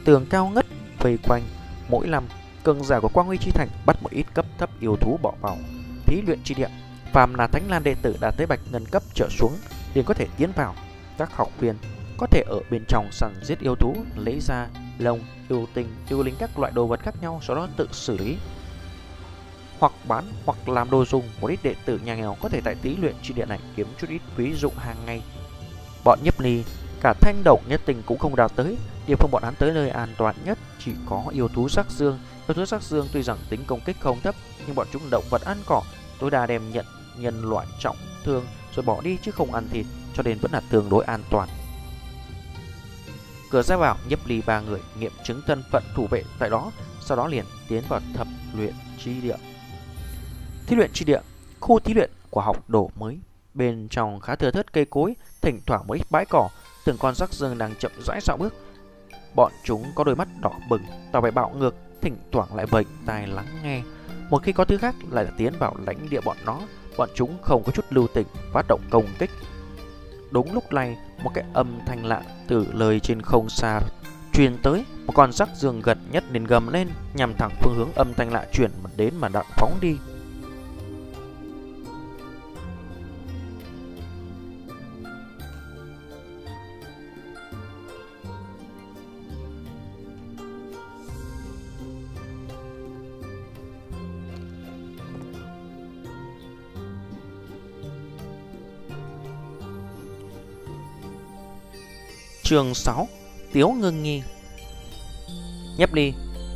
Speaker 1: tường cao ngất vây quanh. Mỗi năm, cường giả của Quang Huy chi thành bắt một ít cấp thấp yêu thú bỏ vào thí luyện chi địa. Phàm là Thánh Lan đệ tử đạt tới bạch ngân cấp trở xuống liền có thể tiến vào. Các học viên có thể ở bên trong săn giết yêu thú, lấy ra lông, yêu tinh, yêu linh các loại đồ vật khác nhau sau đó tự xử lý hoặc bán hoặc làm đồ dùng một ít đệ tử nhà nghèo có thể tại tí luyện chi địa này kiếm chút ít ví dụ hàng ngày. Bọn nhấp ni, cả thanh động nhất tình cũng không đào tới, địa phương bọn hắn tới nơi an toàn nhất chỉ có yêu thú sắc dương. Yêu thú sắc dương tuy rằng tính công kích không thấp, nhưng bọn chúng động vật ăn cỏ, tối đa đem nhận nhân loại trọng thương rồi bỏ đi chứ không ăn thịt, cho nên vẫn là tương đối an toàn. Cửa ra vào nhấp ly ba người nghiệm chứng thân phận thủ vệ tại đó, sau đó liền tiến vào thập luyện chi địa. Thí luyện tri địa, khu thí luyện của học đổ mới. Bên trong khá thừa thớt cây cối, thỉnh thoảng mấy bãi cỏ, từng con rắc rừng đang chậm rãi dạo bước. Bọn chúng có đôi mắt đỏ bừng, tỏ vẻ bạo ngược, thỉnh thoảng lại vệnh tai lắng nghe. Một khi có thứ khác lại là tiến vào lãnh địa bọn nó, bọn chúng không có chút lưu tình, phát động công kích. Đúng lúc này, một cái âm thanh lạ từ lời trên không xa truyền tới, một con rắc dương gần nhất nên gầm lên nhằm thẳng phương hướng âm thanh lạ chuyển đến mà đặng phóng đi. Trường 6 Tiếu ngưng nghi. Nhấp đi,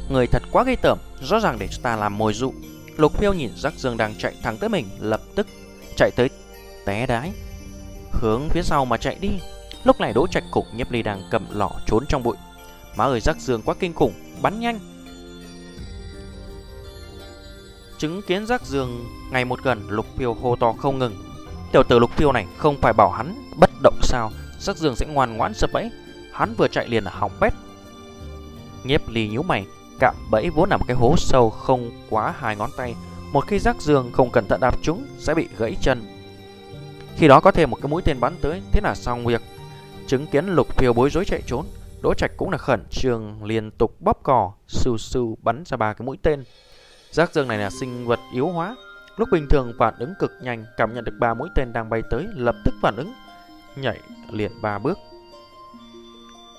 Speaker 1: Người thật quá gây tởm, Rõ ràng để cho ta làm mồi dụ. Lục phiêu nhìn rắc dương đang chạy thẳng tới mình, Lập tức chạy tới té đái, Hướng phía sau mà chạy đi. Lúc này đỗ trạch cục, nhấp ly đang cầm lọ trốn trong bụi. Má ơi rắc dương quá kinh khủng, Bắn nhanh. Chứng kiến rắc dương ngày một gần, Lục phiêu hô to không ngừng. Tiểu tử lục phiêu này không phải bảo hắn bất động sao. Sắc dương sẽ ngoan ngoãn sập bẫy. Hắn vừa chạy liền là hỏng bét. Nhiếp ly nhíu mày, Cạm bẫy vốn là một cái hố sâu không quá hai ngón tay. Một khi rác dương không cẩn thận đạp chúng, Sẽ bị gãy chân. Khi đó có thêm một cái mũi tên bắn tới, Thế là xong việc. Chứng kiến lục phiêu bối rối chạy trốn, Đỗ Trạch cũng là khẩn trương liên tục bóp cò Sưu sưu bắn ra ba cái mũi tên. Rác dương này là sinh vật yếu hóa. Lúc bình thường phản ứng cực nhanh, Cảm nhận được ba mũi tên đang bay tới, Lập tức phản ứng nhảy liền ba bước.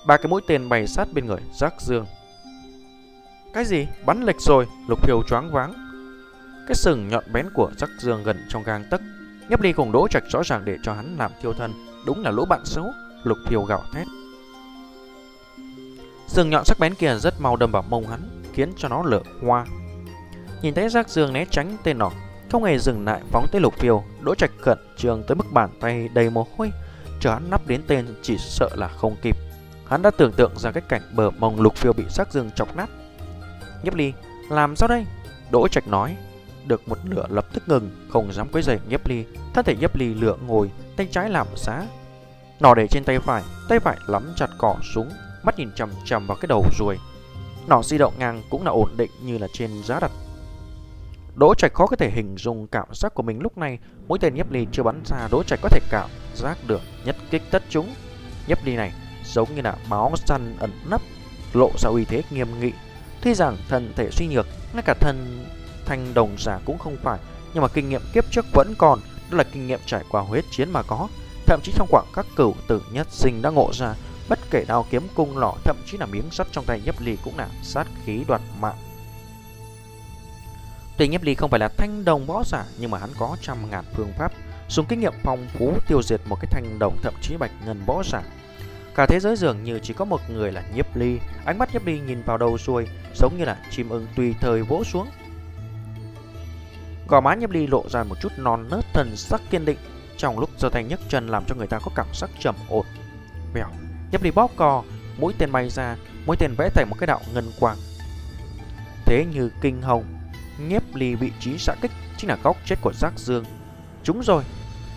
Speaker 1: Ba cái mũi tên bay sát bên người Giác Dương. Cái gì? Bắn lệch rồi, Lục Phiêu choáng váng. Cái sừng nhọn bén của Giác Dương gần trong gang tấc. Nhấp ly cùng đỗ trạch rõ ràng để cho hắn làm thiêu thân. Đúng là lũ bạn xấu, Lục Phiêu gào thét. Sừng nhọn sắc bén kia rất mau đâm vào mông hắn, khiến cho nó lở hoa. Nhìn thấy Giác Dương né tránh tên nỏ, không hề dừng lại phóng tới Lục Phiêu, Đỗ Trạch cận trường tới mức bàn tay đầy mồ hôi, chờ hắn nắp đến tên chỉ sợ là không kịp. Hắn đã tưởng tượng ra cái cảnh bờ mông Lục Phiêu bị sắc Dương chọc nát. Nhấp Ly, làm sao đây? Đỗ Trạch nói, được một lửa lập tức ngừng, không dám quấy rầy Nhấp Ly, thân thể Nhấp Ly lửa ngồi, tay trái làm xá. Nỏ để trên tay phải, tay phải lắm chặt cỏ súng, mắt nhìn chằm chằm vào cái đầu ruồi. Nỏ di động ngang cũng là ổn định như là trên giá đặt. Đỗ Trạch khó có thể hình dung cảm giác của mình lúc này, mũi tên Nhấp Ly chưa bắn ra, Đỗ Trạch có thể cảm giác được nhất kích tất chúng. Nhấp Ly này giống như là máu săn ẩn nấp, lộ ra uy thế nghiêm nghị. Tuy rằng thân thể suy nhược, ngay cả thân thanh đồng giả cũng không phải, nhưng mà kinh nghiệm kiếp trước vẫn còn, đó là kinh nghiệm trải qua huyết chiến mà có. Thậm chí trong quãng các cửu tử nhất sinh đã ngộ ra, bất kể đao kiếm cung lọ, thậm chí là miếng sắt trong tay Nhấp Ly cũng là sát khí đoạt mạng. Tuy nhiếp Ly không phải là thanh đồng võ giả, nhưng mà hắn có trăm ngàn phương pháp, dùng kinh nghiệm phong phú tiêu diệt một cái thanh đồng thậm chí bạch ngân võ giả. Cả thế giới dường như chỉ có một người là Nhiếp Ly, ánh mắt Nhiếp Ly nhìn vào đầu xuôi, giống như là chim ưng tùy thời vỗ xuống. Gò má Nhiếp Ly lộ ra một chút non nớt thần sắc kiên định, trong lúc giơ tay nhấc chân làm cho người ta có cảm giác trầm ổn. Vèo, Nhiếp Ly bóp cò, mũi tên bay ra, mũi tên vẽ thành một cái đạo ngân quang. Thế như kinh hồng, nhếp Ly vị trí xạ kích chính là góc chết của Giác Dương. Chúng rồi,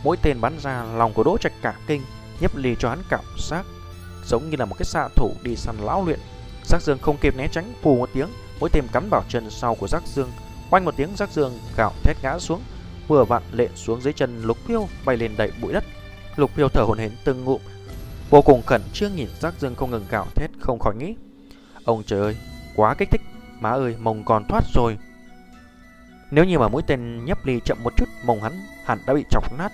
Speaker 1: mỗi tên bắn ra lòng của Đỗ Trạch cả kinh, nhếp Ly cho hắn cảm giác giống như là một cái xạ thủ đi săn lão luyện. Giác Dương không kịp né tránh, phù một tiếng, mũi tên cắm vào chân sau của Giác Dương. Quanh một tiếng Giác Dương gạo thét ngã xuống, vừa vặn lện xuống dưới chân Lục Phiêu bay lên đậy bụi đất. Lục Phiêu thở hổn hển từng ngụm, vô cùng khẩn trương nhìn Giác Dương không ngừng gạo thét không khỏi nghĩ: "Ông trời ơi, quá kích thích, má ơi, mông còn thoát rồi." Nếu như mà mũi tên nhấp ly chậm một chút, mông hắn hẳn đã bị chọc nát.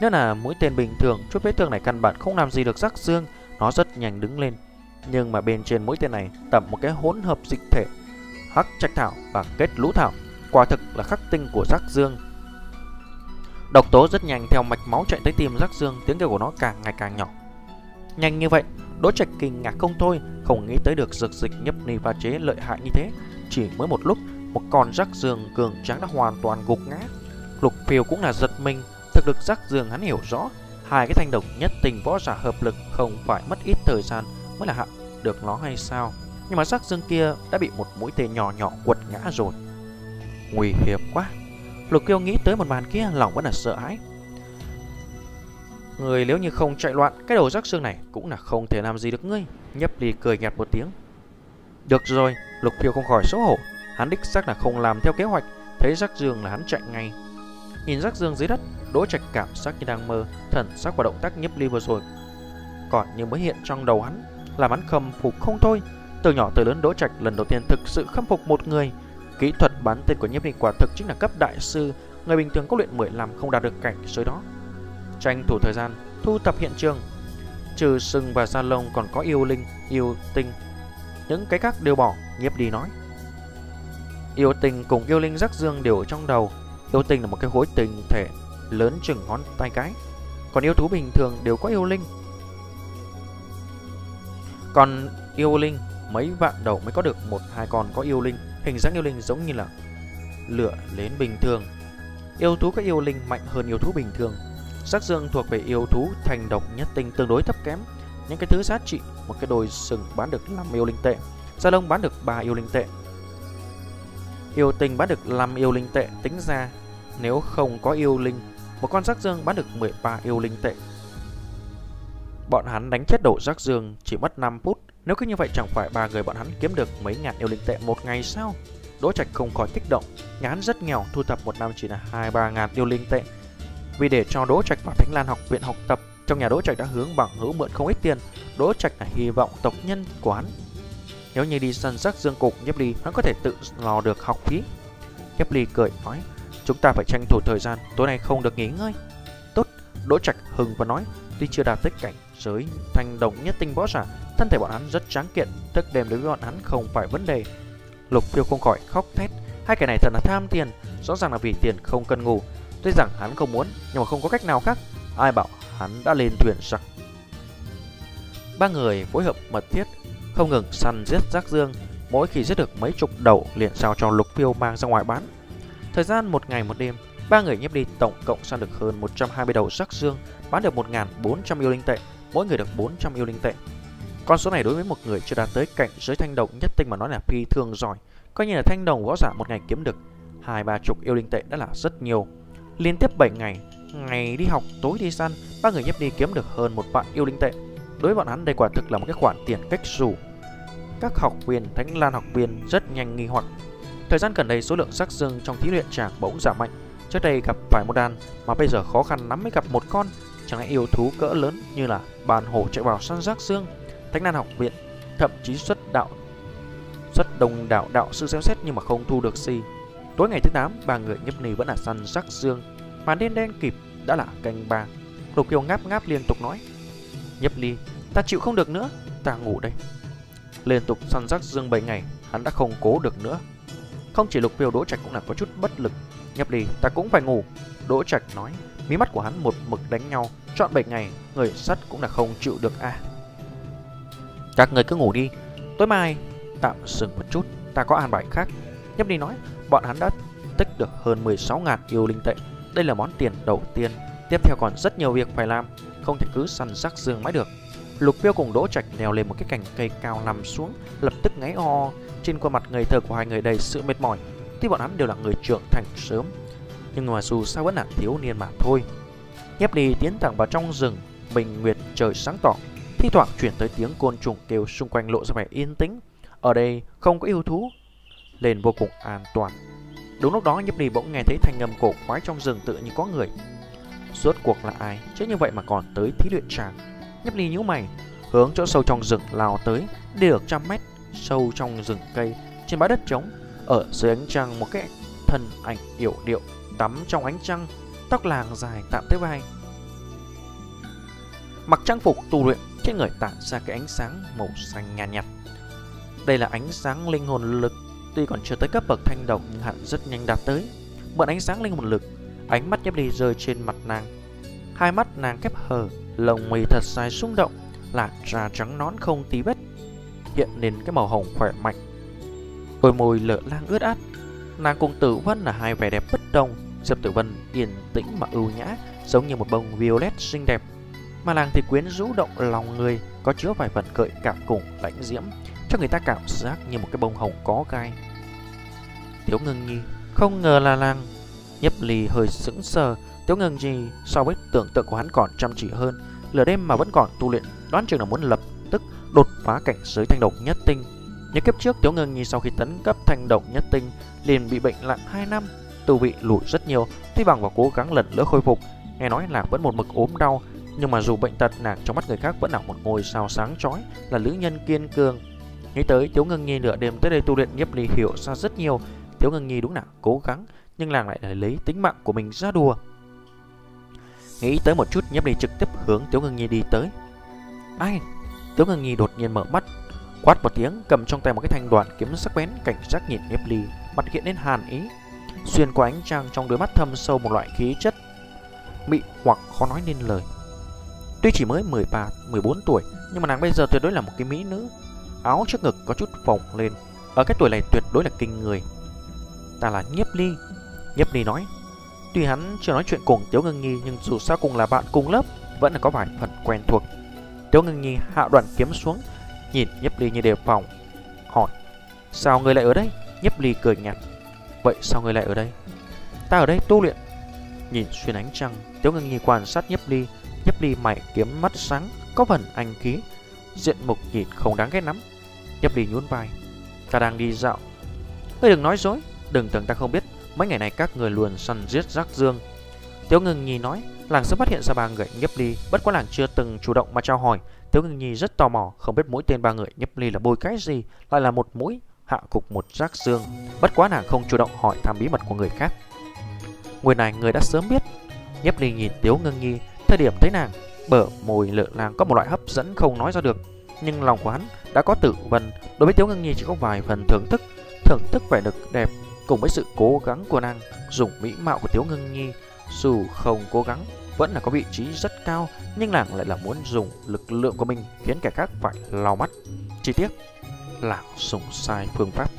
Speaker 1: Nếu là mũi tên bình thường, chút vết thương này căn bản không làm gì được rắc xương, nó rất nhanh đứng lên. Nhưng mà bên trên mũi tên này tẩm một cái hỗn hợp dịch thể hắc trạch thảo và kết lũ thảo, quả thực là khắc tinh của rắc Dương. Độc tố rất nhanh theo mạch máu chạy tới tim rắc Dương, tiếng kêu của nó càng ngày càng nhỏ. Nhanh như vậy, Đỗ Trạch kinh ngạc không thôi, không nghĩ tới được dược dịch nhấp ni pha chế lợi hại như thế. Chỉ mới một lúc, một con rắc Dương cường tráng đã hoàn toàn gục ngã. Lục Phiêu cũng là giật mình, thực lực rắc Dương hắn hiểu rõ, hai cái thanh độc nhất tình võ giả hợp lực không phải mất ít thời gian mới là hạ được nó hay sao? Nhưng mà rắc Dương kia đã bị một mũi tên nhỏ nhỏ quật ngã rồi. Nguy hiểm quá. Lục phiêu nghĩ tới một màn kia lòng vẫn là sợ hãi. Người nếu như không chạy loạn, cái đầu rắc xương này cũng là không thể làm gì được ngươi. Nhấp đi cười nhạt một tiếng. Được rồi, Lục phiêu không khỏi xấu hổ. Hắn đích xác là không làm theo kế hoạch, thấy rắc dương là hắn chạy ngay. Nhìn rắc dương dưới đất, Đỗ Trạch cảm giác như đang mơ, thần sắc và động tác nhấp ly vừa rồi. Còn như mới hiện trong đầu hắn, làm hắn khâm phục không thôi. Từ nhỏ tới lớn Đỗ Trạch lần đầu tiên thực sự khâm phục một người. Kỹ thuật bắn tên của nhiếp ly quả thực chính là cấp đại sư, người bình thường có luyện 15 không đạt được cảnh giới đó. Tranh thủ thời gian, thu thập hiện trường. Trừ sừng và da lông còn có yêu linh, yêu tinh. Những cái khác đều bỏ, nhiếp đi nói. Yêu tình cùng yêu linh rắc dương đều ở trong đầu. Yêu tình là một cái khối tình thể lớn chừng ngón tay cái. Còn yêu thú bình thường đều có yêu linh. Còn yêu linh, mấy vạn đầu mới có được một hai con có yêu linh. Hình dáng yêu linh giống như là lửa đến bình thường. Yêu thú có yêu linh mạnh hơn yêu thú bình thường. Sắc dương thuộc về yêu thú thành độc nhất tinh tương đối thấp kém. Những cái thứ giá trị, một cái đôi sừng bán được 5 yêu linh tệ, Gia lông bán được 3 yêu linh tệ. Yêu tinh bán được 5 yêu linh tệ tính ra, nếu không có yêu linh, một con rắc dương bán được 13 yêu linh tệ. Bọn hắn đánh chết đổ rắc dương chỉ mất 5 phút, nếu cứ như vậy chẳng phải ba người bọn hắn kiếm được mấy ngàn yêu linh tệ một ngày sao? Đỗ Trạch không khỏi kích động, nhà hắn rất nghèo, thu thập một năm chỉ là 2-3 ngàn yêu linh tệ. Vì để cho Đỗ Trạch vào Thánh Lan học viện học tập, trong nhà Đỗ Trạch đã hướng bằng hữu mượn không ít tiền. Đỗ Trạch là hy vọng tộc nhân của hắn. Nếu như đi săn rắc dương cục Nhếp Ly, hắn có thể tự lò được học phí. Nhếp Ly cười nói, chúng ta phải tranh thủ thời gian, tối nay không được nghỉ ngơi. Tốt, Đỗ Trạch hừng và nói, tuy chưa đạt tới cảnh giới thành đồng nhất tinh võ giả, thân thể bọn hắn rất tráng kiện, thức đêm đối với bọn hắn không phải vấn đề. Lục phiêu không khỏi khóc thét, hai kẻ này thật là tham tiền, rõ ràng là vì tiền không cần ngủ. Tuy rằng hắn không muốn, nhưng mà không có cách nào khác, ai bảo hắn đã lên thuyền sặc Ba người phối hợp mật thiết, không ngừng săn giết rác dương, Mỗi khi giết được mấy chục đầu liền sao cho Lục Phiêu mang ra ngoài bán. Thời gian một ngày một đêm, ba người nhếp đi tổng cộng săn được hơn 120 đầu rác dương, bán được 1.400 yêu linh tệ, mỗi người được 400 yêu linh tệ. Con số này đối với một người chưa đạt tới cảnh giới thanh đồng nhất tinh mà nói là phi thường giỏi. Coi như là thanh đồng võ giả một ngày kiếm được hai ba chục yêu linh tệ đã là rất nhiều. Liên tiếp 7 ngày, ngày đi học, tối đi săn, ba người nhếp đi kiếm được hơn một vạn yêu linh tệ. Đối với bọn hắn đây quả thực là một cái khoản tiền cách rủ. Các học viên, Thánh Lan học viên rất nhanh nghi hoặc. Thời gian gần đây số lượng sắc dương trong thí luyện tràng bỗng giảm mạnh. Trước đây gặp phải một đàn mà bây giờ khó khăn lắm mới gặp một con. Chẳng lẽ yêu thú cỡ lớn như là bàn hổ chạy vào săn rác xương Thánh Lan học viện thậm chí xuất đạo xuất đồng đạo đạo sư xem xét nhưng mà không thu được gì. Tối ngày thứ 8, ba người nhấp nì vẫn là săn rắc dương. Màn đen đen kịp đã là canh ba. Lục Kiều ngáp ngáp liên tục nói: "Nhấp ly, ta chịu không được nữa, ta ngủ đây." Liên tục săn rắc dương 7 ngày, hắn đã không cố được nữa. Không chỉ Lục phiêu Đỗ Trạch cũng là có chút bất lực. "Nhấp đi ta cũng phải ngủ." Đỗ Trạch nói, mí mắt của hắn một mực đánh nhau, chọn 7 ngày, người sắt cũng là không chịu được à. Các người cứ ngủ đi Tối mai tạm dừng một chút Ta có an bài khác Nhấp đi nói Bọn hắn đã tích được hơn 16.000 yêu linh tệ Đây là món tiền đầu tiên Tiếp theo còn rất nhiều việc phải làm Không thể cứ săn rắc dương mãi được Lục Phiêu cùng Đỗ Trạch leo lên một cái cành cây cao nằm xuống Lập tức ngáy ho Trên khuôn mặt ngây thơ của hai người đầy sự mệt mỏi Tuy bọn hắn đều là người trưởng thành sớm Nhưng mà dù sao vẫn là thiếu niên mà thôi Nhép đi tiến thẳng vào trong rừng Bình Nguyệt trời sáng tỏ Thi thoảng chuyển tới tiếng côn trùng kêu xung quanh lộ ra vẻ yên tĩnh. Ở đây không có yêu thú, lên vô cùng an toàn. Đúng lúc đó Nhấp Đi bỗng nghe thấy thanh âm cổ quái trong rừng tự như có người. Suốt cuộc là ai, chứ như vậy mà còn tới thí luyện tràng. Nhấp ly nhíu mày, hướng chỗ sâu trong rừng lao tới, đi được trăm mét sâu trong rừng cây, trên bãi đất trống, ở dưới ánh trăng một cái thân ảnh yểu điệu tắm trong ánh trăng, tóc làng dài tạm tới vai. Mặc trang phục tu luyện trên người tản ra cái ánh sáng màu xanh nhạt nhạt. Đây là ánh sáng linh hồn lực, tuy còn chưa tới cấp bậc thanh độc nhưng hẳn rất nhanh đạt tới. Mượn ánh sáng linh hồn lực, ánh mắt nhấp đi rơi trên mặt nàng. Hai mắt nàng khép hờ, lồng mì thật dài xung động, lạt da trắng nón không tí vết, hiện lên cái màu hồng khỏe mạnh. Đôi môi lở lang ướt át, nàng cùng Tử Vân là hai vẻ đẹp bất đồng. Diệp Tử Vân yên tĩnh mà ưu nhã, giống như một bông violet xinh đẹp mà nàng thì quyến rũ động lòng người, có chứa vài phần gợi cảm cùng lãnh diễm, cho người ta cảm giác như một cái bông hồng có gai. Thiếu ngưng nhi, không ngờ là nàng. Nhấp lì hơi sững sờ, Tiếu ngưng nhi so với tưởng tượng của hắn còn chăm chỉ hơn, lửa đêm mà vẫn còn tu luyện, đoán chừng là muốn lập tức đột phá cảnh giới thanh độc nhất tinh. Những kiếp trước Tiếu ngưng nhi sau khi tấn cấp thanh độc nhất tinh liền bị bệnh nặng 2 năm, tu vị lụi rất nhiều, tuy bằng và cố gắng lần nữa khôi phục. Nghe nói là vẫn một mực ốm đau, nhưng mà dù bệnh tật nàng trong mắt người khác vẫn là một ngôi sao sáng chói, là nữ nhân kiên cường. Nghĩ tới Tiếu Ngân Nhi nửa đêm tới đây tu luyện nhiếp ly hiểu ra rất nhiều. Tiếu Ngân Nhi đúng là cố gắng, nhưng nàng lại lấy tính mạng của mình ra đùa. Nghĩ tới một chút nhấp đi trực tiếp hướng Tiếu Ngân Nhi đi tới. Ai? Tiếu Ngân Nhi đột nhiên mở mắt, quát một tiếng cầm trong tay một cái thanh đoạn kiếm sắc bén cảnh giác nhìn nhiếp ly, mặt hiện lên hàn ý. Xuyên qua ánh trăng trong đôi mắt thâm sâu một loại khí chất mị hoặc khó nói nên lời. Tuy chỉ mới 13, 14 tuổi, nhưng mà nàng bây giờ tuyệt đối là một cái mỹ nữ. Áo trước ngực có chút phồng lên, ở cái tuổi này tuyệt đối là kinh người. Ta là Nhiếp Ly. Nhiếp Ly nói, tuy hắn chưa nói chuyện cùng Tiếu Ngân Nhi nhưng dù sao cùng là bạn cùng lớp, vẫn là có vài phần quen thuộc. Tiếu Ngân Nhi hạ đoạn kiếm xuống, nhìn Nhấp Ly như đề phòng, hỏi, sao người lại ở đây? Nhấp Ly cười nhạt, vậy sao người lại ở đây? Ta ở đây tu luyện. Nhìn xuyên ánh trăng, Tiếu Ngân Nhi quan sát Nhấp Ly, Nhấp Ly mày kiếm mắt sáng Có phần anh khí Diện mục nhìn không đáng ghét lắm Nhấp Ly nhún vai Ta đang đi dạo Ngươi đừng nói dối Đừng tưởng ta không biết Mấy ngày này các người luôn săn giết rác dương. Tiếu ngưng nhi nói Làng sớm phát hiện ra ba người nhấp ly Bất quá làng chưa từng chủ động mà trao hỏi. Tiếu ngưng nhi rất tò mò Không biết mũi tên ba người nhấp ly là bôi cái gì Lại là một mũi hạ cục một rác dương. Bất quá nàng không chủ động hỏi thăm bí mật của người khác. Người này người đã sớm biết. Nhấp ly nhìn Tiếu ngưng nhi Thời điểm thấy nàng, bở môi lợ làng có một loại hấp dẫn không nói ra được, nhưng lòng của hắn đã có tự vần đối với Tiếu Ngưng Nhi chỉ có vài phần thưởng thức, thưởng thức vẻ được đẹp cùng với sự cố gắng của nàng, dùng mỹ mạo của Tiếu ngưng Nhi, dù không cố gắng vẫn là có vị trí rất cao, nhưng nàng lại là muốn dùng lực lượng của mình khiến kẻ khác phải lau mắt. Chi tiết là dùng sai phương pháp.